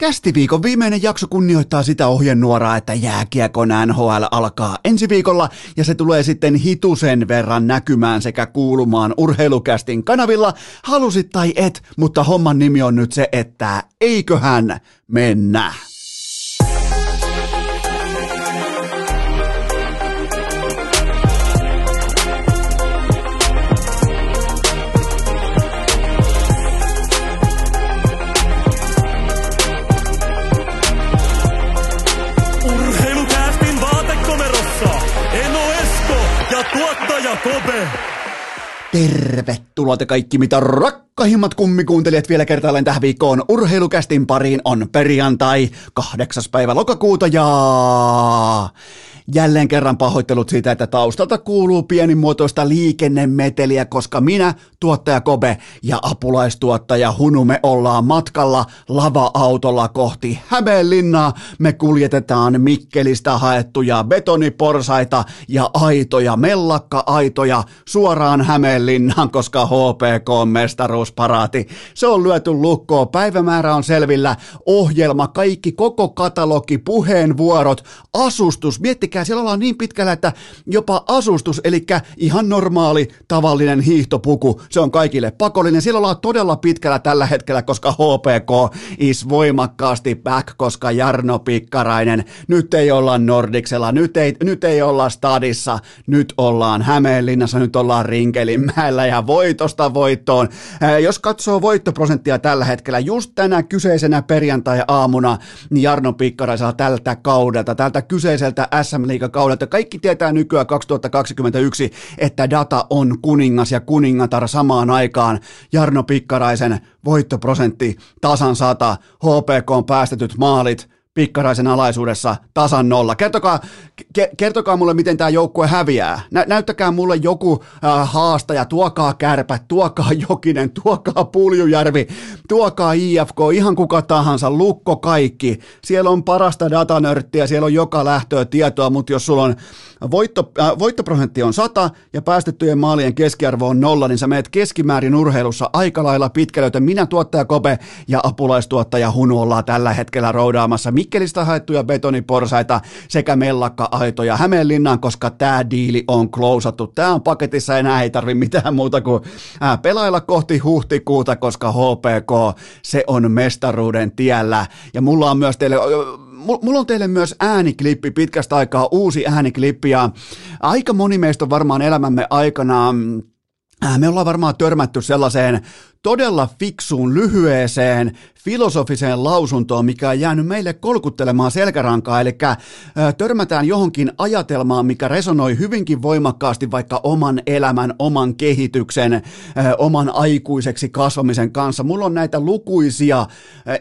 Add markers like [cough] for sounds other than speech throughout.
Kästiviikon viimeinen jakso kunnioittaa sitä ohjenuoraa, että jääkiekon NHL alkaa ensi viikolla ja se tulee sitten hitusen verran näkymään sekä kuulumaan urheilukästin kanavilla. Halusit tai et, mutta homman nimi on nyt se, että eiköhän mennä. Tervetuloa te kaikki mitä rakkahimmat kummikuuntelijat vielä kertaalleen tähän viikkoon. Urheilukästin pariin on perjantai 8. päivä lokakuuta ja Jälleen kerran pahoittelut siitä, että taustalta kuuluu pienimuotoista liikennemeteliä, koska minä, tuottaja Kobe ja apulaistuottaja Hunu me ollaan matkalla lava-autolla kohti Hämeenlinnaa. Me kuljetetaan Mikkelistä haettuja betoniporsaita ja aitoja, mellakka-aitoja suoraan Hämeenlinnaan, koska HPK on mestaruusparaati. Se on lyöty lukkoon, päivämäärä on selvillä, ohjelma, kaikki, koko katalogi, puheenvuorot, asustus, miettikää, siellä ollaan niin pitkällä, että jopa asustus, eli ihan normaali tavallinen hiihtopuku, se on kaikille pakollinen. Siellä ollaan todella pitkällä tällä hetkellä, koska HPK is voimakkaasti back, koska Jarno Pikkarainen, nyt ei olla Nordiksella, nyt ei, nyt ei olla Stadissa, nyt ollaan Hämeenlinnassa, nyt ollaan Rinkelinmäellä ja voitosta voittoon. Jos katsoo voittoprosenttia tällä hetkellä, just tänä kyseisenä perjantai-aamuna, niin Jarno Pikkaraisella tältä kaudelta, tältä kyseiseltä SM kaudelta. Kaikki tietää nykyään 2021, että data on kuningas ja kuningatar samaan aikaan. Jarno Pikkaraisen voittoprosentti tasan 100, HPK on päästetyt maalit, Pikkaraisen alaisuudessa tasan nolla. Kertokaa, ke, kertokaa mulle, miten tämä joukkue häviää. Nä, näyttäkää mulle joku äh, haastaja, tuokaa kärpät, tuokaa Jokinen, tuokaa Puljujärvi, tuokaa IFK, ihan kuka tahansa, lukko kaikki. Siellä on parasta datanörttiä, siellä on joka lähtöä tietoa, mutta jos sulla on voitto, äh, voittoprosentti on 100 ja päästettyjen maalien keskiarvo on nolla, niin sä meet keskimäärin urheilussa aika lailla pitkälle, joten minä tuottaja Kope ja apulaistuottaja Hunu ollaan tällä hetkellä roudaamassa Mikkelistä haettuja betoniporsaita sekä mellakka-aitoja Hämeenlinnaan, koska tämä diili on klousattu. Tämä on paketissa, enää ei tarvi mitään muuta kuin pelailla kohti huhtikuuta, koska HPK, se on mestaruuden tiellä. Ja mulla on myös teille mulla on teille myös ääniklippi pitkästä aikaa, uusi ääniklippi ja aika moni meistä on varmaan elämämme aikana me ollaan varmaan törmätty sellaiseen todella fiksuun, lyhyeseen, filosofiseen lausuntoon, mikä on jäänyt meille kolkuttelemaan selkärankaa, eli törmätään johonkin ajatelmaan, mikä resonoi hyvinkin voimakkaasti vaikka oman elämän, oman kehityksen, oman aikuiseksi kasvamisen kanssa. Mulla on näitä lukuisia,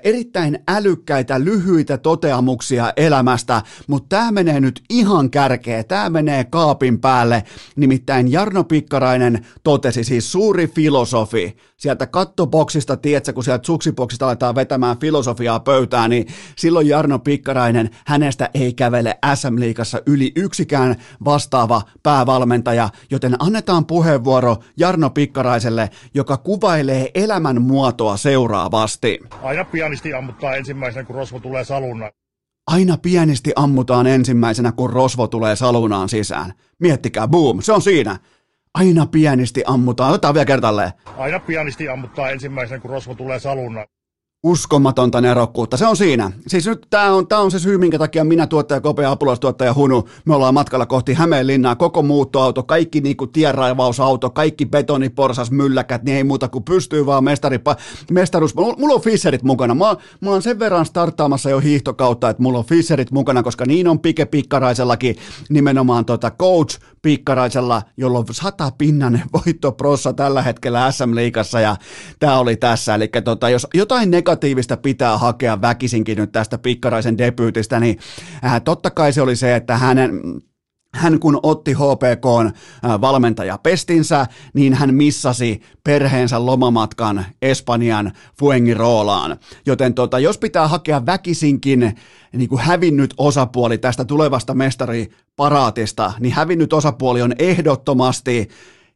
erittäin älykkäitä, lyhyitä toteamuksia elämästä, mutta tämä menee nyt ihan kärkeä, tämä menee kaapin päälle, nimittäin Jarno Pikkarainen totesi, siis suuri filosofi, sieltä kattoboksista, tiedätkö, kun sieltä suksiboksista aletaan vetämään filosofiaa pöytään, niin silloin Jarno Pikkarainen, hänestä ei kävele SM-liigassa yli yksikään vastaava päävalmentaja, joten annetaan puheenvuoro Jarno Pikkaraiselle, joka kuvailee elämän muotoa seuraavasti. Aina pianisti ammuttaa ensimmäisenä, kun rosvo tulee salunaan. Aina pienisti ammutaan ensimmäisenä, kun rosvo tulee salunaan sisään. Miettikää, boom, se on siinä. Aina pienisti ammutaan. Otetaan vielä kertalleen. Aina pianisti ammuttaa ensimmäisenä, kun rosvo tulee salunaan uskomatonta nerokkuutta. Se on siinä. Siis nyt tämä on, tää on se syy, minkä takia minä tuottaja Kope ja apulaistuottaja Hunu, me ollaan matkalla kohti Hämeenlinnaa, koko muuttoauto, kaikki niinku tienraivausauto, kaikki betoniporsas, mylläkät, niin ei muuta kuin pystyy vaan mestari, mestaruus. Mulla on Fisserit mukana. Mä, mä oon sen verran starttaamassa jo hiihtokautta, että mulla on Fisserit mukana, koska niin on Pike Pikkaraisellakin nimenomaan tota coach Pikkaraisella, jolla on sata pinnanen voittoprossa tällä hetkellä SM-liigassa ja tämä oli tässä. Eli tota, jos jotain negatiivista pitää hakea väkisinkin nyt tästä Pikkaraisen debyytistä, niin äh, totta kai se oli se, että hänen hän kun otti HPK valmentaja pestinsä, niin hän missasi perheensä lomamatkan Espanjan Fuengirolaan. Joten tota, jos pitää hakea väkisinkin niin kuin hävinnyt osapuoli tästä tulevasta mestariparaatista, niin hävinnyt osapuoli on ehdottomasti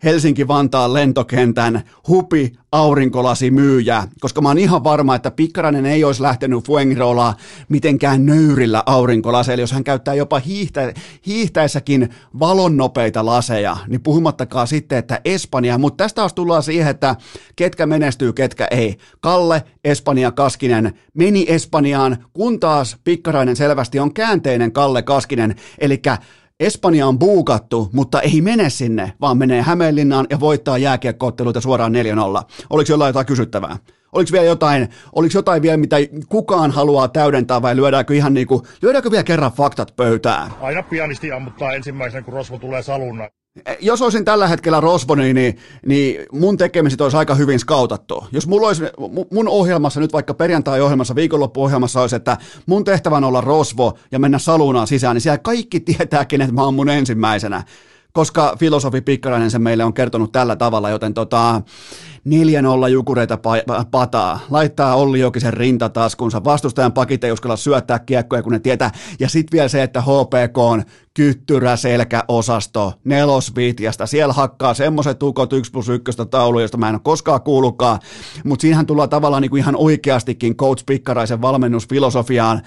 Helsinki-Vantaan lentokentän hupi aurinkolasi myyjä, koska mä oon ihan varma, että Pikkarainen ei olisi lähtenyt Fuengrolaa mitenkään nöyrillä aurinkolaseilla, jos hän käyttää jopa hiihtä, hiihtäessäkin valonnopeita laseja, niin puhumattakaan sitten, että Espanja, mutta tästä taas tullaan siihen, että ketkä menestyy, ketkä ei. Kalle, Espanja, Kaskinen meni Espanjaan, kun taas Pikkarainen selvästi on käänteinen Kalle Kaskinen, eli Espanja on buukattu, mutta ei mene sinne, vaan menee Hämeenlinnaan ja voittaa jääkiekkootteluita suoraan 4-0. Oliko jollain jotain kysyttävää? Oliko vielä jotain, oliko jotain vielä, mitä kukaan haluaa täydentää vai lyödäänkö ihan niin kuin, lyödäänkö vielä kerran faktat pöytään? Aina pianisti ammuttaa ensimmäisenä, kun Rosvo tulee salunna. Jos olisin tällä hetkellä Rosboni, niin, niin mun tekemiset olisi aika hyvin skautattu. Jos mulla olisi, mun ohjelmassa nyt vaikka perjantai-ohjelmassa, viikonloppuohjelmassa olisi, että mun tehtävä on olla Rosvo ja mennä salunaan sisään, niin siellä kaikki tietääkin, että mä oon mun ensimmäisenä koska filosofi Pikkarainen sen meille on kertonut tällä tavalla, joten tota, 4-0 jukureita pataa, laittaa Olli Jokisen rintataskunsa, vastustajan pakit ei uskalla syöttää kiekkoja, kun ne tietää, ja sitten vielä se, että HPK on kyttyrä selkäosasto. Nelosviitiasta, siellä hakkaa semmoiset tukot 1 plus 1 taulu, josta mä en ole koskaan kuullutkaan, mutta siinähän tullaan tavallaan niin kuin ihan oikeastikin Coach Pikkaraisen valmennusfilosofiaan,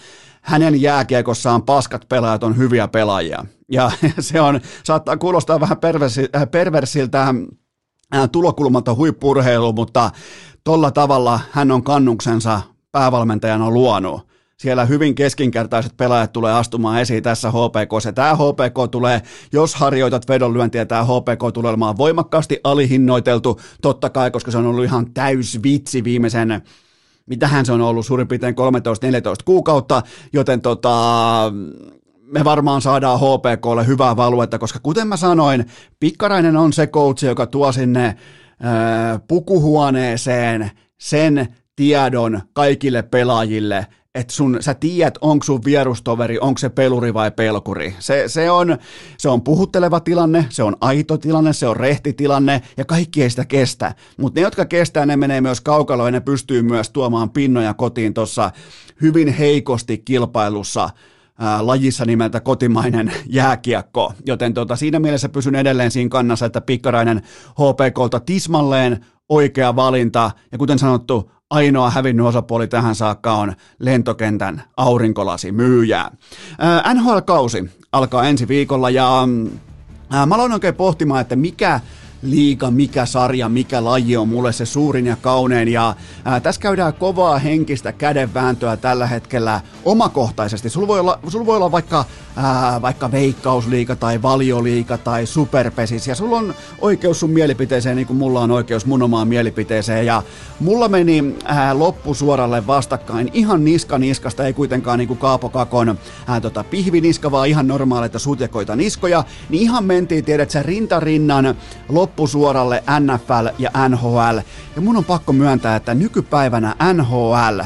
hänen jääkiekossaan paskat pelaajat on hyviä pelaajia. Ja [laughs] se on, saattaa kuulostaa vähän perversi, äh, perversiltä äh, tulokulmalta huippurheilu, mutta tolla tavalla hän on kannuksensa päävalmentajana luonut. Siellä hyvin keskinkertaiset pelaajat tulee astumaan esiin tässä HPK. Ja tämä HPK tulee, jos harjoitat vedonlyöntiä, tämä HPK tulee olemaan voimakkaasti alihinnoiteltu, totta kai, koska se on ollut ihan täys vitsi viimeisen mitähän se on ollut suurin piirtein 13-14 kuukautta, joten tota, me varmaan saadaan HPKlle hyvää valuetta, koska kuten mä sanoin, Pikkarainen on se coach, joka tuo sinne ää, pukuhuoneeseen sen tiedon kaikille pelaajille, että sun, sä tiedät, onko sun vierustoveri, onko se peluri vai pelkuri. Se, se, on, se on puhutteleva tilanne, se on aito tilanne, se on rehti tilanne ja kaikki ei sitä kestä. Mutta ne, jotka kestää, ne menee myös kaukaloon ja ne pystyy myös tuomaan pinnoja kotiin tuossa hyvin heikosti kilpailussa ää, lajissa nimeltä kotimainen jääkiekko. Joten tota, siinä mielessä pysyn edelleen siinä kannassa, että Pikkarainen HPKlta tismalleen oikea valinta. Ja kuten sanottu, ainoa hävinnyt osapuoli tähän saakka on lentokentän aurinkolasi myyjää. NHL-kausi alkaa ensi viikolla ja mä aloin oikein pohtimaan, että mikä liiga, mikä sarja, mikä laji on mulle se suurin ja kaunein. Ja ää, tässä käydään kovaa henkistä kädenvääntöä tällä hetkellä omakohtaisesti. Sulla voi olla, sulla voi olla vaikka, ää, vaikka veikkausliiga tai valioliiga tai superpesis ja sulla on oikeus sun mielipiteeseen niin kuin mulla on oikeus mun omaan mielipiteeseen. Ja mulla meni ää, loppusuoralle vastakkain ihan niska niskasta, ei kuitenkaan niin kuin Kaapo Kakon ää, tota, pihviniska, vaan ihan normaaleita sutjakoita niskoja. Niin ihan mentiin, tiedät sä, rintarinnan loppu loppusuoralle NFL ja NHL. Ja mun on pakko myöntää, että nykypäivänä NHL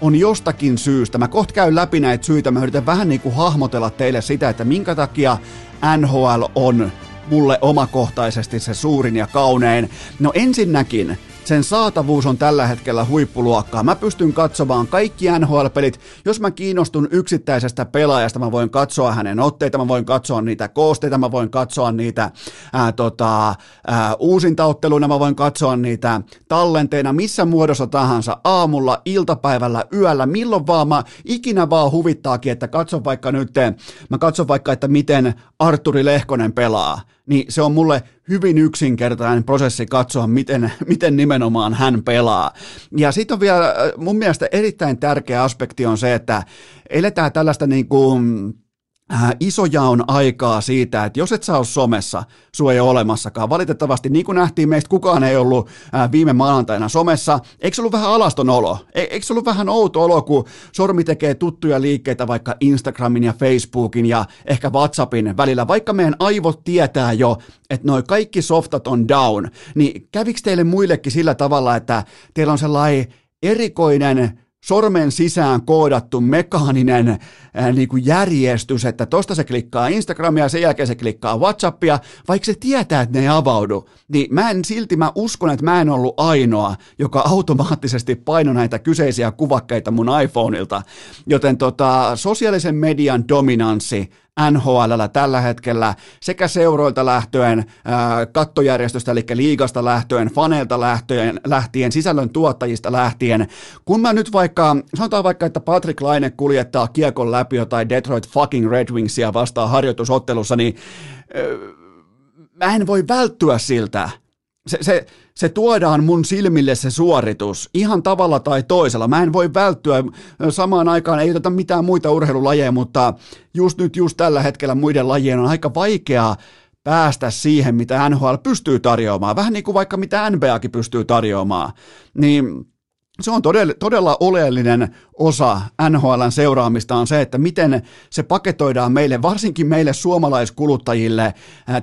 on jostakin syystä. Mä kohta käyn läpi näitä syitä. Mä yritän vähän niin kuin hahmotella teille sitä, että minkä takia NHL on mulle omakohtaisesti se suurin ja kaunein. No ensinnäkin sen saatavuus on tällä hetkellä huippuluokkaa. Mä pystyn katsomaan kaikki NHL-pelit. Jos mä kiinnostun yksittäisestä pelaajasta, mä voin katsoa hänen otteita, mä voin katsoa niitä koosteita, mä voin katsoa niitä ää, tota, ää, uusintaotteluina, mä voin katsoa niitä tallenteina, missä muodossa tahansa, aamulla, iltapäivällä, yöllä, milloin vaan mä ikinä vaan huvittaakin, että katso vaikka nyt, mä katson vaikka, että miten Arturi Lehkonen pelaa niin se on mulle hyvin yksinkertainen prosessi katsoa, miten, [laughs] miten nimenomaan hän pelaa. Ja sitten on vielä mun mielestä erittäin tärkeä aspekti on se, että eletään tällaista niin kuin äh, isojaon aikaa siitä, että jos et sä ole somessa, sua ei ole olemassakaan. Valitettavasti, niin kuin nähtiin, meistä kukaan ei ollut äh, viime maanantaina somessa. Eikö se ollut vähän alaston olo? E- eikö se ollut vähän outo olo, kun sormi tekee tuttuja liikkeitä vaikka Instagramin ja Facebookin ja ehkä WhatsAppin välillä, vaikka meidän aivot tietää jo, että noi kaikki softat on down, niin kävikö teille muillekin sillä tavalla, että teillä on sellainen erikoinen sormen sisään koodattu mekaaninen ää, niin kuin järjestys, että tosta se klikkaa Instagramia ja sen jälkeen se klikkaa Whatsappia, vaikka se tietää, että ne ei avaudu, niin mä en silti, mä uskon, että mä en ollut ainoa, joka automaattisesti paino näitä kyseisiä kuvakkeita mun iPhoneilta, joten tota, sosiaalisen median dominanssi NHL tällä hetkellä sekä seuroilta lähtöen, kattojärjestöstä eli liigasta lähtöen, faneilta lähtöen, lähtien, sisällön tuottajista lähtien. Kun mä nyt vaikka, sanotaan vaikka, että Patrick Laine kuljettaa kiekon läpi jotain Detroit fucking Red Wingsia vastaan harjoitusottelussa, niin mä en voi välttyä siltä. Se, se, se tuodaan mun silmille se suoritus ihan tavalla tai toisella. Mä en voi välttyä. Samaan aikaan ei oteta mitään muita urheilulajeja, mutta just nyt, just tällä hetkellä muiden lajien on aika vaikeaa päästä siihen, mitä NHL pystyy tarjoamaan. Vähän niin kuin vaikka mitä NBAkin pystyy tarjoamaan. Niin se on todella, todella oleellinen osa NHLn seuraamista on se, että miten se paketoidaan meille, varsinkin meille suomalaiskuluttajille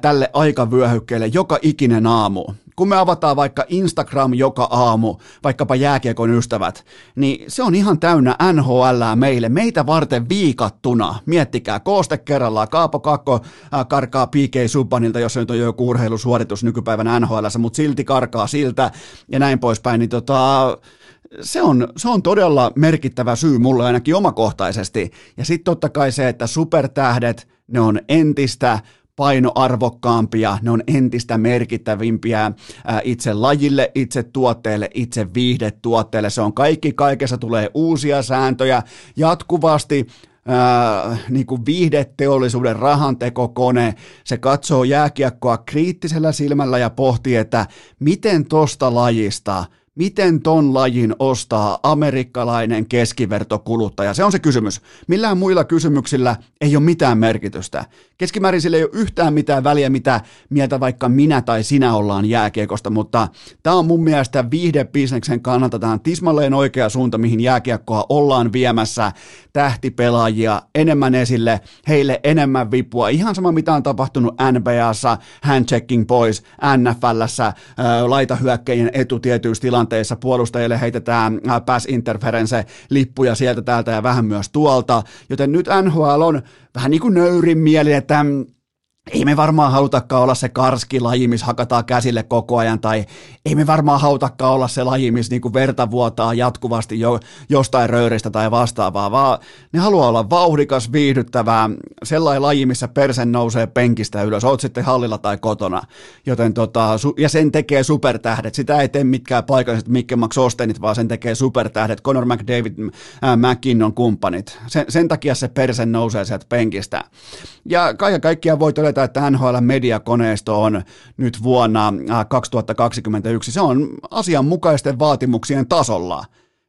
tälle aikavyöhykkeelle joka ikinen aamu. Kun me avataan vaikka Instagram joka aamu, vaikkapa jääkiekon ystävät, niin se on ihan täynnä NHL meille, meitä varten viikattuna. Miettikää, kooste kerrallaan, Kaapo Kakko karkaa PK Subbanilta, jos se nyt on joku urheilusuoritus nykypäivänä NHL, mutta silti karkaa siltä ja näin poispäin, niin tota, se on, se on todella merkittävä syy mulle ainakin omakohtaisesti. Ja sitten totta kai se, että supertähdet, ne on entistä painoarvokkaampia, ne on entistä merkittävimpiä itse lajille, itse tuotteelle, itse viihdetuotteelle. Se on kaikki, kaikessa tulee uusia sääntöjä jatkuvasti. Äh, niin kuin viihdeteollisuuden rahantekokone, se katsoo jääkiekkoa kriittisellä silmällä ja pohtii, että miten tosta lajista – miten ton lajin ostaa amerikkalainen keskivertokuluttaja? Se on se kysymys. Millään muilla kysymyksillä ei ole mitään merkitystä. Keskimäärin sillä ei ole yhtään mitään väliä, mitä mieltä vaikka minä tai sinä ollaan jääkiekosta, mutta tämä on mun mielestä viihdebisneksen kannalta tämä tismalleen oikea suunta, mihin jääkiekkoa ollaan viemässä tähtipelaajia enemmän esille, heille enemmän vipua. Ihan sama, mitä on tapahtunut NBAssa, handchecking pois, NFLssä, laitahyökkäjien etu tietyissä puolustajille heitetään pass interference lippuja sieltä täältä ja vähän myös tuolta, joten nyt NHL on vähän niin kuin nöyrin mieli, että ei me varmaan halutakaan olla se karski laji, missä hakataan käsille koko ajan, tai ei me varmaan halutakaan olla se laji, missä niinku verta vuotaa jatkuvasti jo, jostain röyristä tai vastaavaa, vaan ne haluaa olla vauhdikas, viihdyttävää, sellainen laji, missä persen nousee penkistä ylös, oot sitten hallilla tai kotona, joten tota, ja sen tekee supertähdet, sitä ei tee mitkään paikalliset Mikke Max Ostenit, vaan sen tekee supertähdet, Conor McDavid, äh, McKinnon kumppanit, sen, sen takia se persen nousee sieltä penkistä, ja kaiken kaikkiaan voi todeta, että NHL-mediakoneisto on nyt vuonna 2021, äh, se on asianmukaisten vaatimuksien tasolla.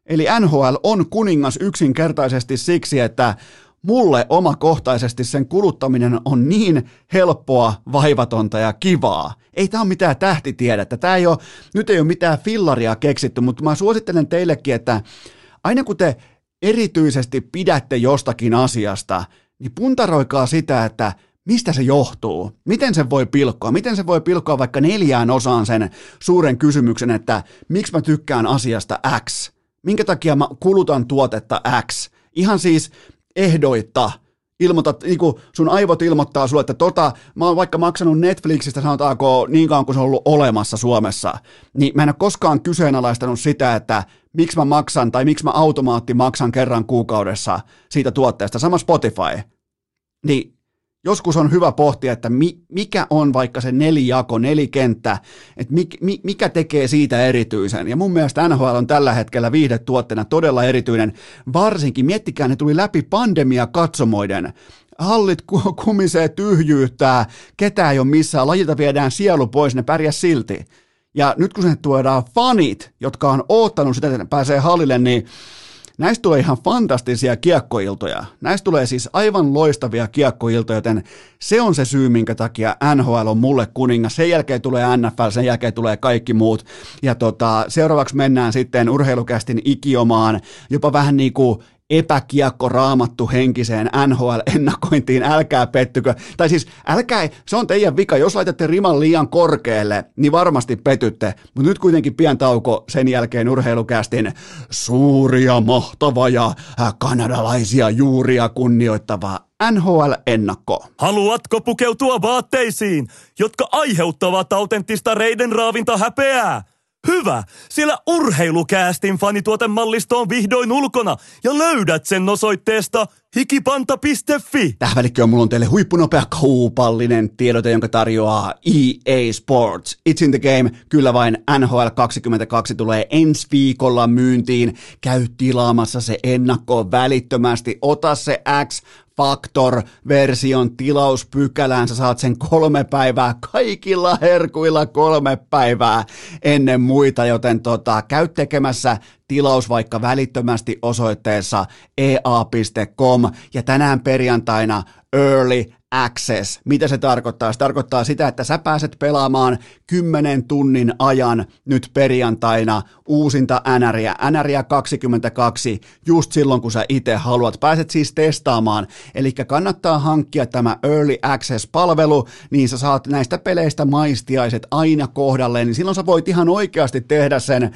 Eli NHL on kuningas yksinkertaisesti siksi, että mulle omakohtaisesti sen kuluttaminen on niin helppoa, vaivatonta ja kivaa. Ei tämä ole mitään tähtitiedettä. Tämä ei ole, nyt ei ole mitään fillaria keksitty, mutta mä suosittelen teillekin, että aina kun te erityisesti pidätte jostakin asiasta, niin puntaroikaa sitä, että mistä se johtuu? Miten se voi pilkkoa? Miten se voi pilkkoa vaikka neljään osaan sen suuren kysymyksen, että miksi mä tykkään asiasta X? Minkä takia mä kulutan tuotetta X? Ihan siis ehdoitta ilmoitat, niin kuin sun aivot ilmoittaa sulle, että tota, mä oon vaikka maksanut Netflixistä, sanotaanko niin kauan kuin se on ollut olemassa Suomessa, niin mä en ole koskaan kyseenalaistanut sitä, että miksi mä maksan tai miksi mä automaatti maksan kerran kuukaudessa siitä tuotteesta. Sama Spotify. Niin joskus on hyvä pohtia, että mi, mikä on vaikka se nelijako, nelikenttä, että mi, mi, mikä tekee siitä erityisen. Ja mun mielestä NHL on tällä hetkellä viihdetuotteena todella erityinen, varsinkin, miettikää, ne tuli läpi pandemia katsomoiden, hallit kumisee tyhjyyttää, ketään ei ole missään, lajilta viedään sielu pois, ne pärjää silti. Ja nyt kun se tuodaan fanit, jotka on oottanut sitä, että pääsee hallille, niin Näistä tulee ihan fantastisia kiekkoiltoja. Näistä tulee siis aivan loistavia kiekkoiltoja, joten se on se syy, minkä takia NHL on mulle kuningas. Sen jälkeen tulee NFL, sen jälkeen tulee kaikki muut. Ja tota, seuraavaksi mennään sitten urheilukästin ikiomaan, jopa vähän niin kuin epäkiekko raamattu henkiseen NHL-ennakointiin, älkää pettykö. Tai siis älkää, se on teidän vika, jos laitatte riman liian korkealle, niin varmasti petytte. Mutta nyt kuitenkin pian tauko sen jälkeen urheilukästin suuria, mahtava ja äh, kanadalaisia juuria kunnioittava NHL-ennakko. Haluatko pukeutua vaatteisiin, jotka aiheuttavat autenttista reiden raavinta häpeää? Hyvä, sillä urheilukäästin fanituotemallisto on vihdoin ulkona ja löydät sen osoitteesta hikipanta.fi. Tähän välikköön mulla on teille huippunopea kaupallinen tiedote, jonka tarjoaa EA Sports. It's in the game, kyllä vain NHL 22 tulee ensi viikolla myyntiin. Käy tilaamassa se ennakkoon välittömästi, ota se X Factor-version tilauspykälään. Sä saat sen kolme päivää kaikilla herkuilla kolme päivää ennen muita, joten tota, käy tekemässä tilaus vaikka välittömästi osoitteessa ea.com ja tänään perjantaina early access. Mitä se tarkoittaa? Se tarkoittaa sitä, että sä pääset pelaamaan 10 tunnin ajan nyt perjantaina uusinta NRiä, NRiä 22, just silloin kun sä itse haluat. Pääset siis testaamaan, eli kannattaa hankkia tämä Early Access-palvelu, niin sä saat näistä peleistä maistiaiset aina kohdalleen, niin silloin sä voit ihan oikeasti tehdä sen.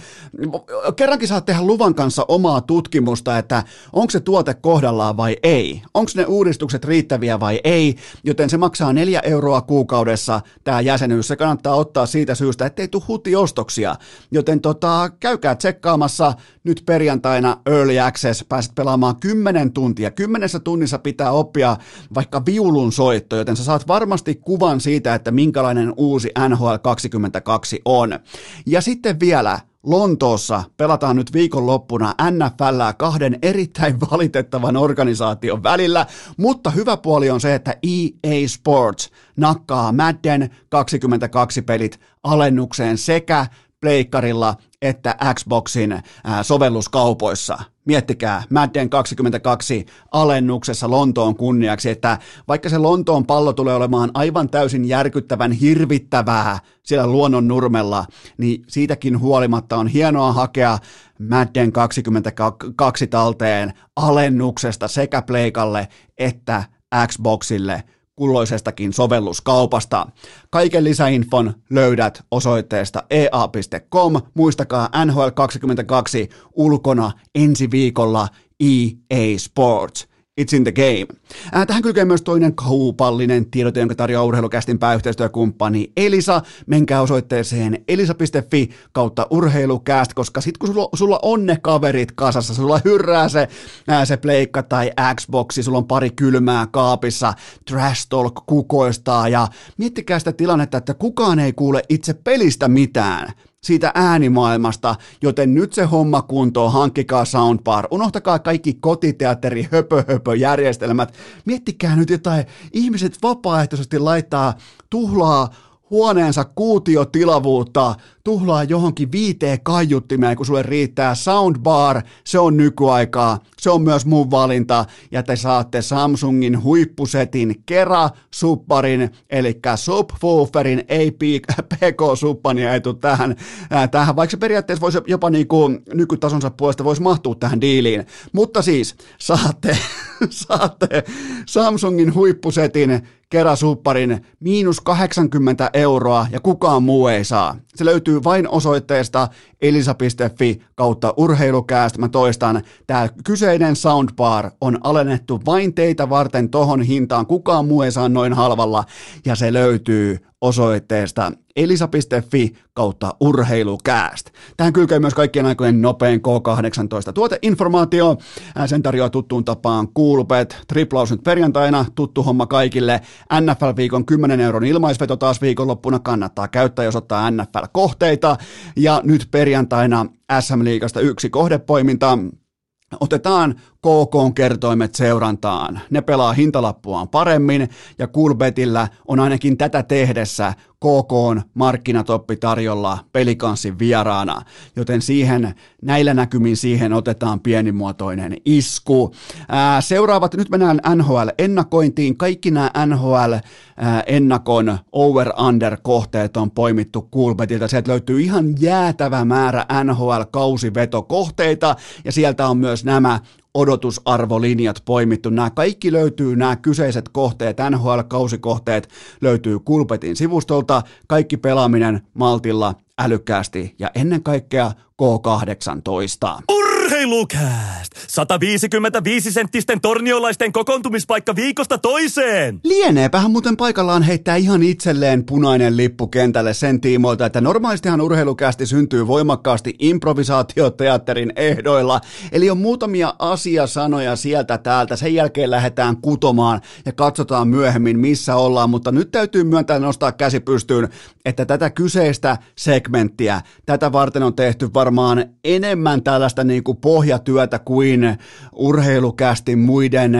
Kerrankin saat tehdä luvan kanssa omaa tutkimusta, että onko se tuote kohdallaan vai ei, onko ne uudistukset riittäviä vai ei, joten se maksaa neljä euroa kuukaudessa tämä jäsenyys. Se kannattaa ottaa siitä syystä, ettei tule hutiostoksia. Joten tota, käykää tsekkaamassa nyt perjantaina Early Access, pääset pelaamaan 10 tuntia. Kymmenessä tunnissa pitää oppia vaikka viulun soitto, joten sä saat varmasti kuvan siitä, että minkälainen uusi NHL 22 on. Ja sitten vielä Lontoossa pelataan nyt viikonloppuna NFL kahden erittäin [laughs] valitettavan organisaation välillä, mutta hyvä puoli on se, että EA Sports nakkaa Madden 22 pelit alennukseen sekä pleikkarilla että Xboxin sovelluskaupoissa. Miettikää, Madden 22 alennuksessa Lontoon kunniaksi, että vaikka se Lontoon pallo tulee olemaan aivan täysin järkyttävän hirvittävää siellä luonnon nurmella, niin siitäkin huolimatta on hienoa hakea Madden 22 talteen alennuksesta sekä Pleikalle että Xboxille – kulloisestakin sovelluskaupasta. Kaiken lisäinfon löydät osoitteesta ea.com. Muistakaa NHL22 ulkona ensi viikolla EA Sports. It's in the game. Äh, tähän kylkee myös toinen kaupallinen tiedote, jonka tarjoaa urheilukästin pääyhteistyökumppani Elisa. Menkää osoitteeseen elisa.fi kautta urheilukäst, koska sit kun sulla, sulla on ne kaverit kasassa, sulla hyrrää se, ää, se pleikka tai Xboxi, sulla on pari kylmää kaapissa, trash talk kukoistaa ja miettikää sitä tilannetta, että kukaan ei kuule itse pelistä mitään siitä äänimaailmasta, joten nyt se homma kuntoon, hankkikaa soundbar, unohtakaa kaikki kotiteatteri höpö, höpö järjestelmät, miettikää nyt jotain, ihmiset vapaaehtoisesti laittaa tuhlaa huoneensa kuutiotilavuutta tuhlaa johonkin viiteen kaiuttimeen, kun sulle riittää soundbar, se on nykyaikaa, se on myös mun valinta, ja te saatte Samsungin huippusetin Kera Supparin, eli subwooferin, ei PK-suppania [laughs] ei tule tähän, tähän, vaikka se periaatteessa voisi jopa niin kuin nykytasonsa puolesta voisi mahtua tähän diiliin, mutta siis saatte, [laughs] saatte Samsungin huippusetin Kera-supparin miinus 80 euroa ja kukaan muu ei saa. Se löytyy vain osoitteesta elisa.fi kautta urheilukääst. Mä toistan, tämä kyseinen soundbar on alennettu vain teitä varten tohon hintaan. Kukaan muu ei saa noin halvalla ja se löytyy osoitteesta elisa.fi kautta urheilukääst. Tähän kylkee myös kaikkien aikojen nopein K18 tuoteinformaatio. Sen tarjoaa tuttuun tapaan Coolbet. Triplaus nyt perjantaina, tuttu homma kaikille. NFL-viikon 10 euron ilmaisveto taas viikonloppuna kannattaa käyttää, jos ottaa NFL-kohteita. Ja nyt perjantaina SM-liigasta yksi kohdepoiminta. Otetaan KK kertoimet seurantaan. Ne pelaa hintalappuaan paremmin ja Kulbetillä on ainakin tätä tehdessä KK on markkinatoppi tarjolla pelikanssin vieraana, joten siihen, näillä näkymin siihen otetaan pienimuotoinen isku. Ää, seuraavat, nyt mennään NHL-ennakointiin. Kaikki nämä NHL-ennakon over-under-kohteet on poimittu Kulbetilta. Sieltä löytyy ihan jäätävä määrä NHL-kausivetokohteita ja sieltä on myös nämä odotusarvolinjat poimittu. Nämä kaikki löytyy, nämä kyseiset kohteet, NHL-kausikohteet löytyy Kulpetin sivustolta, kaikki pelaaminen maltilla, älykkäästi ja ennen kaikkea K18. Urra! Urheilukääst! 155 senttisten torniolaisten kokoontumispaikka viikosta toiseen! Lieneepähän muuten paikallaan heittää ihan itselleen punainen lippu kentälle sen tiimoilta, että normaalistihan urheilukästi syntyy voimakkaasti improvisaatioteatterin ehdoilla, eli on muutamia asiasanoja sieltä täältä, sen jälkeen lähdetään kutomaan ja katsotaan myöhemmin missä ollaan, mutta nyt täytyy myöntää nostaa käsi pystyyn, että tätä kyseistä segmenttiä, tätä varten on tehty varmaan enemmän tällaista niin kuin pohjatyötä kuin urheilukästi muiden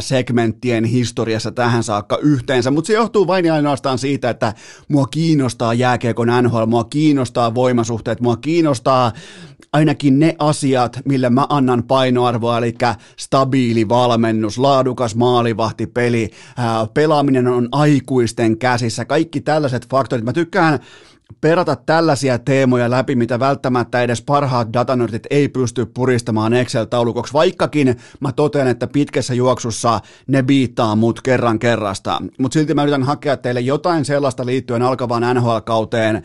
segmenttien historiassa tähän saakka yhteensä, mutta se johtuu vain ja ainoastaan siitä, että mua kiinnostaa jääkiekon NHL, mua kiinnostaa voimasuhteet, mua kiinnostaa ainakin ne asiat, millä mä annan painoarvoa, eli stabiili valmennus, laadukas maalivahtipeli, pelaaminen on aikuisten käsissä, kaikki tällaiset faktorit. Mä tykkään perata tällaisia teemoja läpi, mitä välttämättä edes parhaat datanörtit ei pysty puristamaan Excel-taulukoksi, vaikkakin mä totean, että pitkässä juoksussa ne biittaa mut kerran kerrasta. Mutta silti mä yritän hakea teille jotain sellaista liittyen alkavaan NHL-kauteen,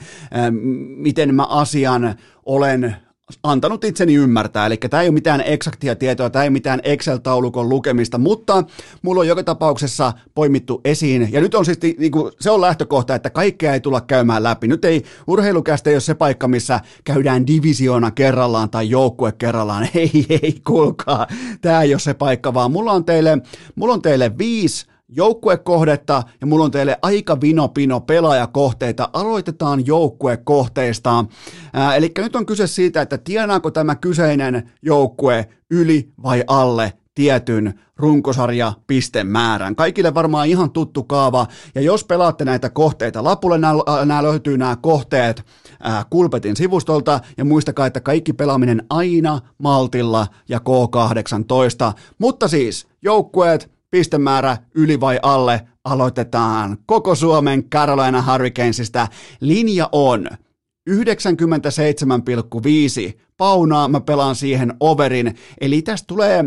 miten mä asian olen antanut itseni ymmärtää. Eli tämä ei ole mitään eksaktia tietoa, tämä ei ole mitään Excel-taulukon lukemista, mutta mulla on joka tapauksessa poimittu esiin. Ja nyt on siis, niin kuin, se on lähtökohta, että kaikkea ei tulla käymään läpi. Nyt ei urheilukästä ei ole se paikka, missä käydään divisioona kerrallaan tai joukkue kerrallaan. [laughs] Ei, ei, kuulkaa. Tämä ei ole se paikka, vaan mulla on teille, mulla on teille viisi joukkuekohdetta ja mulla on teille aika vinopino pelaajakohteita. Aloitetaan joukkuekohteista. eli nyt on kyse siitä, että tienaako tämä kyseinen joukkue yli vai alle tietyn runkosarja pistemäärän. Kaikille varmaan ihan tuttu kaava, ja jos pelaatte näitä kohteita lapulle, nämä löytyy nämä kohteet ää, Kulpetin sivustolta, ja muistakaa, että kaikki pelaaminen aina maltilla ja K18, mutta siis joukkueet, pistemäärä yli vai alle, aloitetaan koko Suomen Carolina Hurricanesista. Linja on 97,5 paunaa, mä pelaan siihen overin, eli tästä tulee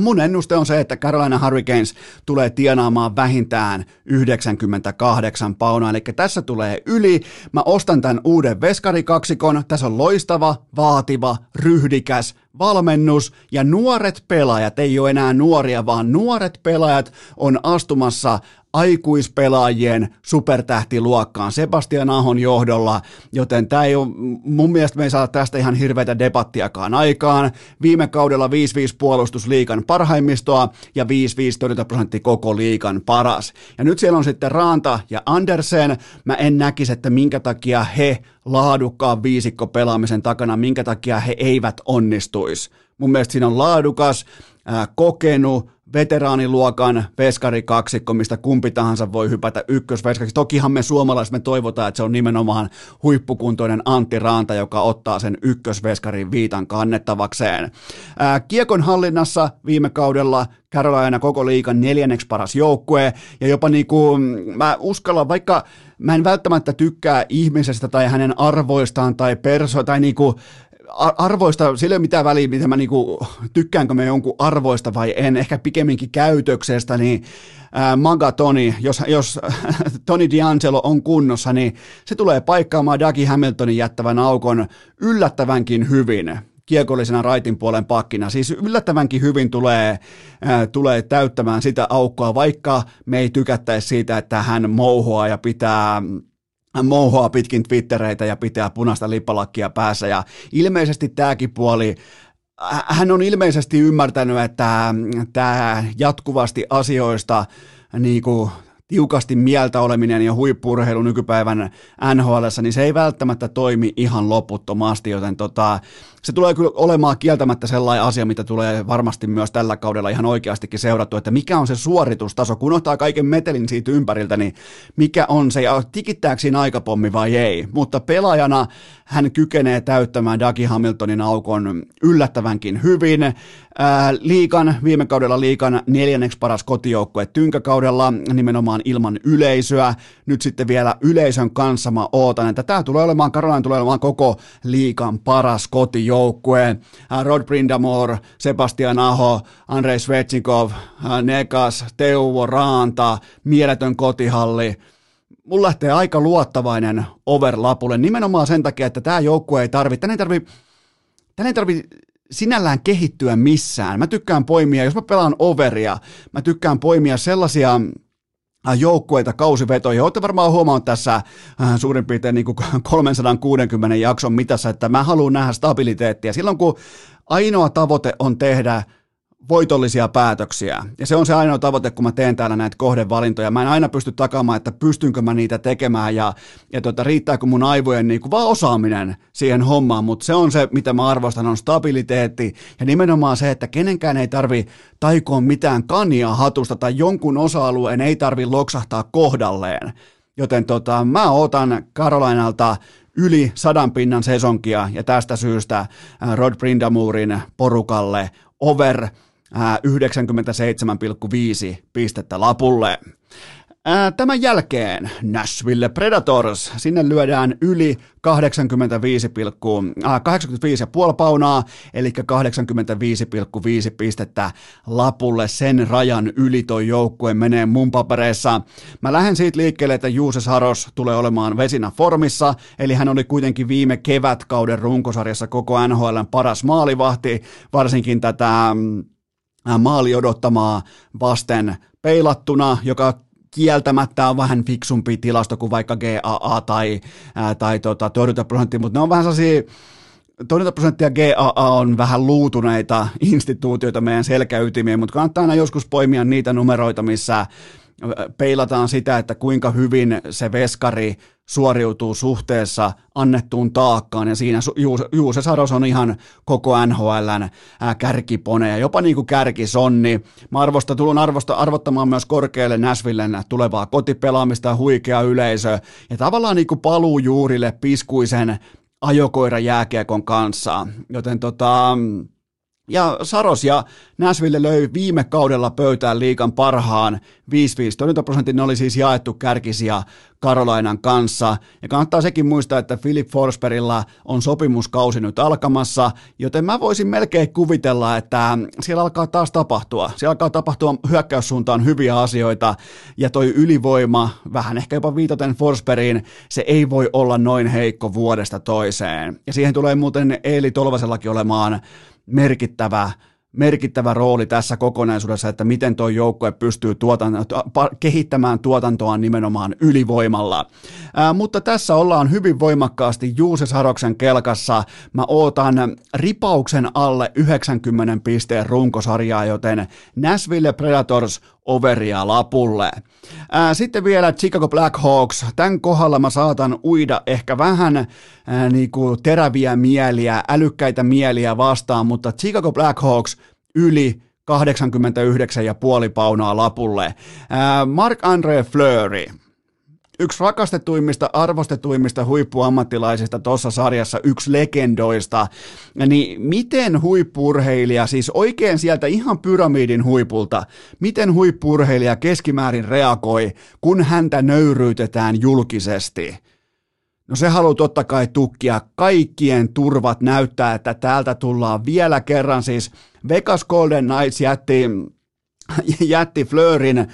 mun ennuste on se, että Carolina Hurricanes tulee tienaamaan vähintään 98 paunaa, eli tässä tulee yli. Mä ostan tämän uuden veskarikaksikon, tässä on loistava, vaativa, ryhdikäs valmennus ja nuoret pelaajat, ei ole enää nuoria, vaan nuoret pelaajat on astumassa aikuispelaajien supertähtiluokkaan Sebastian Ahon johdolla, joten tämä ei ole, mun mielestä me ei saa tästä ihan hirveätä debattiakaan aikaan. Viime kaudella 5-5 puolustusliikan parhaimmistoa ja 5-5 torjuntaprosentti koko liikan paras. Ja nyt siellä on sitten Raanta ja Andersen. Mä en näkisi, että minkä takia he laadukkaan viisikko pelaamisen takana, minkä takia he eivät onnistuisi. Mun mielestä siinä on laadukas, kokenut, veteraaniluokan veskarikaksikko, mistä kumpi tahansa voi hypätä ykkösveskaksi. Tokihan me suomalaiset me toivotaan, että se on nimenomaan huippukuntoinen Antti Raanta, joka ottaa sen ykkösveskarin viitan kannettavakseen. Ää, kiekon hallinnassa viime kaudella Carolina koko liikan neljänneksi paras joukkue, ja jopa niin kuin, mä uskallan, vaikka mä en välttämättä tykkää ihmisestä tai hänen arvoistaan tai perso, tai niinku, arvoista, sillä ei ole mitään väliä, mitä mä niinku, tykkäänkö me jonkun arvoista vai en, ehkä pikemminkin käytöksestä, niin Maga Toni, jos, jos [laughs] Toni D'Angelo on kunnossa, niin se tulee paikkaamaan Dougie Hamiltonin jättävän aukon yllättävänkin hyvin kiekollisena raitin puolen pakkina. Siis yllättävänkin hyvin tulee, ää, tulee täyttämään sitä aukkoa, vaikka me ei tykättäisi siitä, että hän mouhoaa ja pitää hän mouhoaa pitkin Twittereitä ja pitää punaista lippalakkia päässä. Ja ilmeisesti tämäkin puoli hän on ilmeisesti ymmärtänyt, että tämä jatkuvasti asioista niin kuin tiukasti mieltä oleminen ja huippurheilu nykypäivän NHL, niin se ei välttämättä toimi ihan loputtomasti, joten tota, se tulee kyllä olemaan kieltämättä sellainen asia, mitä tulee varmasti myös tällä kaudella ihan oikeastikin seurattu, että mikä on se suoritustaso, kun ottaa kaiken metelin siitä ympäriltä, niin mikä on se, ja tikittääkö siinä aikapommi vai ei, mutta pelaajana hän kykenee täyttämään Dougie Hamiltonin aukon yllättävänkin hyvin, Ää, liikan, viime kaudella liikan neljänneksi paras kotijoukkue tynkäkaudella, nimenomaan ilman yleisöä. Nyt sitten vielä yleisön kanssa mä ootan, että tämä tulee olemaan, Karolain tulee olemaan koko liikan paras kotijoukkue. Rod Brindamore, Sebastian Aho, Andrei Svechnikov, Nekas, Teuvo Raanta, mieletön kotihalli mulla lähtee aika luottavainen overlapulle nimenomaan sen takia, että tämä joukkue ei tarvitse, tänne ei tarvitse, tänne ei tarvitse sinällään kehittyä missään. Mä tykkään poimia, jos mä pelaan overia, mä tykkään poimia sellaisia Äh, joukkueita, kausivetoja. Olette varmaan huomannut tässä äh, suurin piirtein niin kuin [laughs] 360 jakson mitassa, että mä haluan nähdä stabiliteettia. Silloin kun ainoa tavoite on tehdä voitollisia päätöksiä. Ja se on se ainoa tavoite, kun mä teen täällä näitä kohdevalintoja. Mä en aina pysty takaamaan, että pystynkö mä niitä tekemään ja, ja tota, riittääkö mun aivojen niin kuin vaan osaaminen siihen hommaan, mutta se on se, mitä mä arvostan, on stabiliteetti ja nimenomaan se, että kenenkään ei tarvi taikoa mitään kania hatusta tai jonkun osa-alueen ei tarvi loksahtaa kohdalleen. Joten tota, mä otan Karolainalta yli sadan pinnan sesonkia ja tästä syystä Rod Brindamurin porukalle over 97,5 pistettä lapulle. Tämän jälkeen Nashville Predators, sinne lyödään yli 85, äh, 85,5 paunaa, eli 85,5 pistettä lapulle. Sen rajan yli toi joukkue menee mun papereissa. Mä lähden siitä liikkeelle, että Juuse Saros tulee olemaan vesinä formissa, eli hän oli kuitenkin viime kevätkauden runkosarjassa koko NHLn paras maalivahti, varsinkin tätä maali odottamaa vasten peilattuna, joka kieltämättä on vähän fiksumpi tilasto kuin vaikka GAA tai, ää, tai tota, torjuntaprosentti, mutta ne on vähän sellaisia torjuntaprosentti ja GAA on vähän luutuneita instituutioita meidän selkäytimiin, mutta kannattaa aina joskus poimia niitä numeroita, missä peilataan sitä, että kuinka hyvin se veskari suoriutuu suhteessa annettuun taakkaan, ja siinä Juuse Saros on ihan koko NHLn kärkipone, ja jopa niin kuin kärkisonni. Mä arvosta, tulun arvosta, arvottamaan myös korkealle Näsvillen tulevaa kotipelaamista, huikea yleisö, ja tavallaan niin kuin paluu juurille piskuisen ajokoira jääkiekon kanssa. Joten tota, ja Saros ja Nashville löi viime kaudella pöytään liikan parhaan 5-5 torjuntaprosentin, ne oli siis jaettu kärkisiä Karolainan kanssa. Ja kannattaa sekin muistaa, että Philip Forsbergilla on sopimuskausi nyt alkamassa, joten mä voisin melkein kuvitella, että siellä alkaa taas tapahtua. Siellä alkaa tapahtua hyökkäyssuuntaan hyviä asioita, ja toi ylivoima, vähän ehkä jopa viitaten Forsbergiin, se ei voi olla noin heikko vuodesta toiseen. Ja siihen tulee muuten Eeli Tolvasellakin olemaan merkittävä merkittävä rooli tässä kokonaisuudessa, että miten tuo joukkue pystyy tuotan, kehittämään tuotantoa nimenomaan ylivoimalla. Ää, mutta tässä ollaan hyvin voimakkaasti Juuse Saroksen kelkassa. Mä ootan ripauksen alle 90 pisteen runkosarjaa, joten Nashville Predators overia lapulle. Ää, sitten vielä Chicago Blackhawks. Tämän kohdalla mä saatan uida ehkä vähän ää, niinku teräviä mieliä, älykkäitä mieliä vastaan, mutta Chicago Blackhawks yli 89,5 paunaa lapulle. Mark-André Fleury, yksi rakastetuimmista, arvostetuimmista huippuammattilaisista tuossa sarjassa, yksi legendoista, niin miten huippurheilija, siis oikein sieltä ihan pyramidin huipulta, miten huippurheilija keskimäärin reagoi, kun häntä nöyryytetään julkisesti? No se haluaa totta kai tukkia. Kaikkien turvat näyttää, että täältä tullaan vielä kerran. Siis Vegas Golden Knights jätti [laughs] jätti Fleurin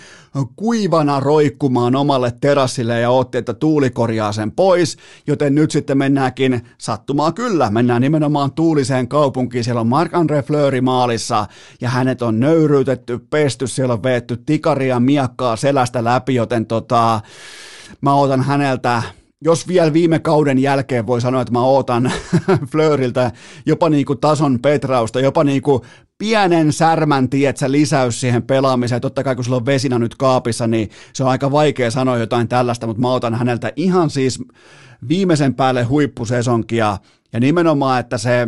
kuivana roikkumaan omalle terassille ja otti, että tuuli korjaa sen pois, joten nyt sitten mennäänkin sattumaa kyllä, mennään nimenomaan tuuliseen kaupunkiin, siellä on Marc-André Fleury maalissa ja hänet on nöyryytetty, pesty, siellä on veetty tikaria miakkaa selästä läpi, joten tota, mä otan häneltä jos vielä viime kauden jälkeen voi sanoa, että mä ootan [laughs] Fleuriltä jopa niin kuin tason petrausta, jopa niin kuin pienen särmän, tietsä, lisäys siihen pelaamiseen. Totta kai kun sulla on vesina nyt kaapissa, niin se on aika vaikea sanoa jotain tällaista, mutta mä otan häneltä ihan siis viimeisen päälle huippusesonkia ja nimenomaan, että se,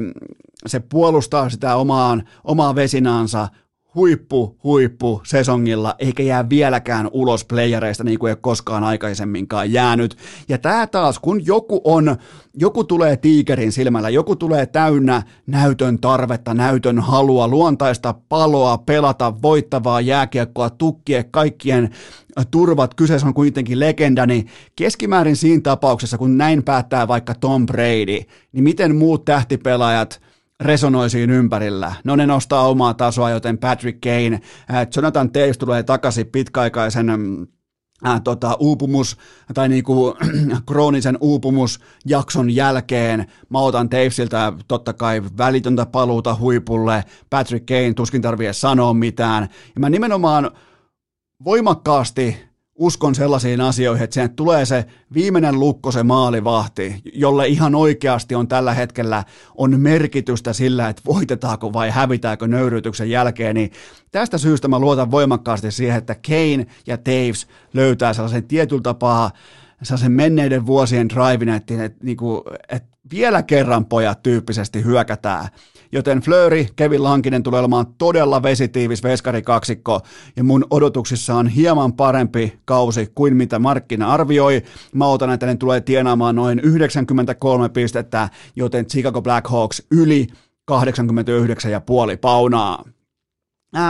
se puolustaa sitä omaan, omaa vesinaansa huippu, huippu sesongilla, eikä jää vieläkään ulos playereista niin kuin ei koskaan aikaisemminkaan jäänyt. Ja tämä taas, kun joku on, joku tulee tiikerin silmällä, joku tulee täynnä näytön tarvetta, näytön halua, luontaista paloa, pelata voittavaa jääkiekkoa, tukkie kaikkien turvat, kyseessä on kuitenkin legenda, niin keskimäärin siinä tapauksessa, kun näin päättää vaikka Tom Brady, niin miten muut tähtipelaajat – resonoi siinä ympärillä. No ne nostaa omaa tasoa, joten Patrick Kane, äh, Jonathan Taves tulee takaisin pitkäaikaisen mm, ää, tota, uupumus tai niinku, [clears throat] kroonisen uupumusjakson jälkeen. Mä otan Tavesiltä totta kai välitöntä paluuta huipulle, Patrick Kane tuskin tarvii sanoa mitään, ja mä nimenomaan voimakkaasti uskon sellaisiin asioihin, että tulee se viimeinen lukko, se maalivahti, jolle ihan oikeasti on tällä hetkellä on merkitystä sillä, että voitetaanko vai hävitäänkö nöyrytyksen jälkeen, niin tästä syystä mä luotan voimakkaasti siihen, että Kane ja Taves löytää sellaisen tietyllä tapaa sellaisen menneiden vuosien drivin, että, että, että vielä kerran pojat tyyppisesti hyökätään joten Flöri, Kevin Lankinen tulee olemaan todella vesitiivis veskarikaksikko, ja mun odotuksissa on hieman parempi kausi kuin mitä markkina arvioi. Mä otan, että ne tulee tienaamaan noin 93 pistettä, joten Chicago Blackhawks yli 89,5 paunaa.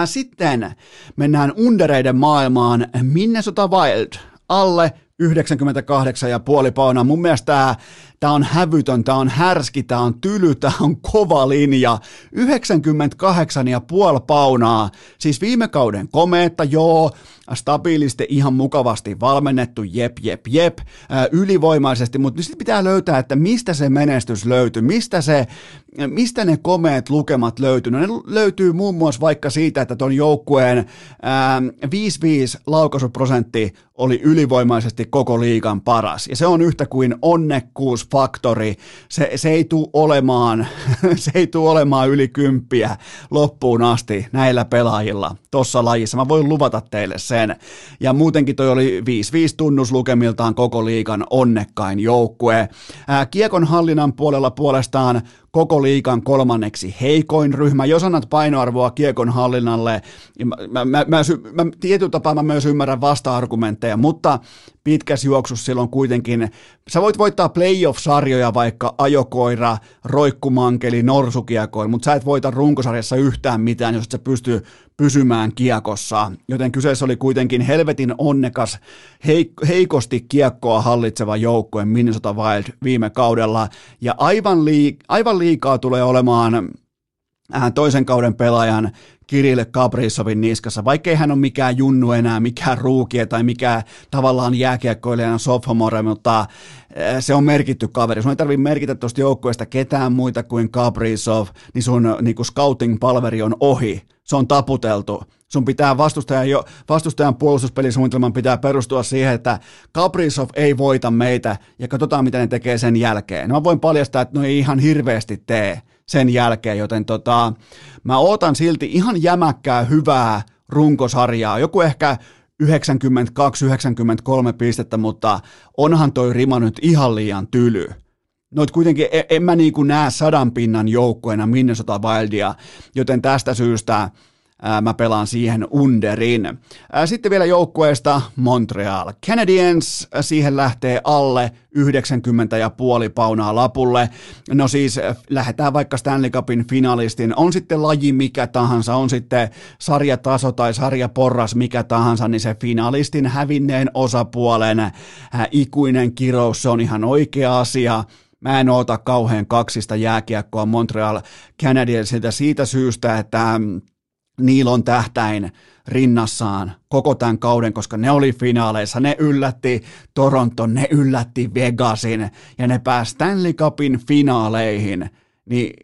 Sitten mennään undereiden maailmaan Minnesota Wild alle 98,5 paunaa. Mun mielestä tämä Tämä on hävytön, tämä on härski, tämä on tyly, tämä on kova linja. 98,5 paunaa. Siis viime kauden komeetta, joo, stabiilisti ihan mukavasti valmennettu, jep, jep, jep, ylivoimaisesti, mutta sitten pitää löytää, että mistä se menestys löytyy, mistä, se, mistä ne komeet lukemat löytyy. No ne löytyy muun muassa vaikka siitä, että tuon joukkueen 5-5 laukaisuprosentti oli ylivoimaisesti koko liigan paras. Ja se on yhtä kuin onnekkuusfaktori. Se, se ei tule olemaan, [laughs] se ei tule olemaan yli kymppiä loppuun asti näillä pelaajilla tuossa lajissa. Mä voin luvata teille sen. Ja muutenkin toi oli 5-5 tunnuslukemiltaan koko liigan onnekkain joukkue. Kiekon hallinnan puolella puolestaan koko liikan kolmanneksi heikoin ryhmä. Jos annat painoarvoa kiekon hallinnalle, niin mä, mä, mä, mä, mä tietyllä tapaa mä myös ymmärrän vasta-argumentteja, mutta pitkäs juoksus silloin kuitenkin, sä voit voittaa playoff-sarjoja vaikka ajokoira, roikkumankeli, norsukiekoin, mutta sä et voita runkosarjassa yhtään mitään, jos et sä pysty pysymään kiekossa. Joten kyseessä oli kuitenkin helvetin onnekas, heik- heikosti kiekkoa hallitseva joukkue Minnesota Wild viime kaudella. Ja aivan, liik- aivan liikaa tulee olemaan äh, toisen kauden pelaajan Kirille Kaprizovin niskassa, vaikkei hän ole mikään junnu enää, mikään ruukie tai mikään tavallaan jääkiekkoilijana sophomore, mutta eh, se on merkitty kaveri. Sun ei tarvitse merkitä tuosta joukkueesta ketään muita kuin Kaprizov, niin sun niin scouting-palveri on ohi. Se on taputeltu. Sun pitää vastustajan, jo, vastustajan puolustuspelisuunnitelman pitää perustua siihen, että Kaprizov ei voita meitä ja katsotaan, mitä ne tekee sen jälkeen. No mä voin paljastaa, että ne ei ihan hirveästi tee sen jälkeen, joten tota, mä ootan silti ihan jämäkkää hyvää runkosarjaa, joku ehkä 92-93 pistettä, mutta onhan toi rima nyt ihan liian tyly. Noit kuitenkin en, en mä niinku näe sadan pinnan joukkueena Minnesota Wildia, joten tästä syystä mä pelaan siihen underin. Sitten vielä joukkueesta Montreal Canadiens, siihen lähtee alle 90 ja puoli paunaa lapulle. No siis lähdetään vaikka Stanley Cupin finalistin, on sitten laji mikä tahansa, on sitten sarjataso tai sarjaporras mikä tahansa, niin se finalistin hävinneen osapuolen ikuinen kirous, se on ihan oikea asia. Mä en oota kauhean kaksista jääkiekkoa Montreal Canadiensilta siitä syystä, että niillä on tähtäin rinnassaan koko tämän kauden, koska ne oli finaaleissa, ne yllätti Toronton, ne yllätti Vegasin ja ne pääsi Stanley Cupin finaaleihin, niin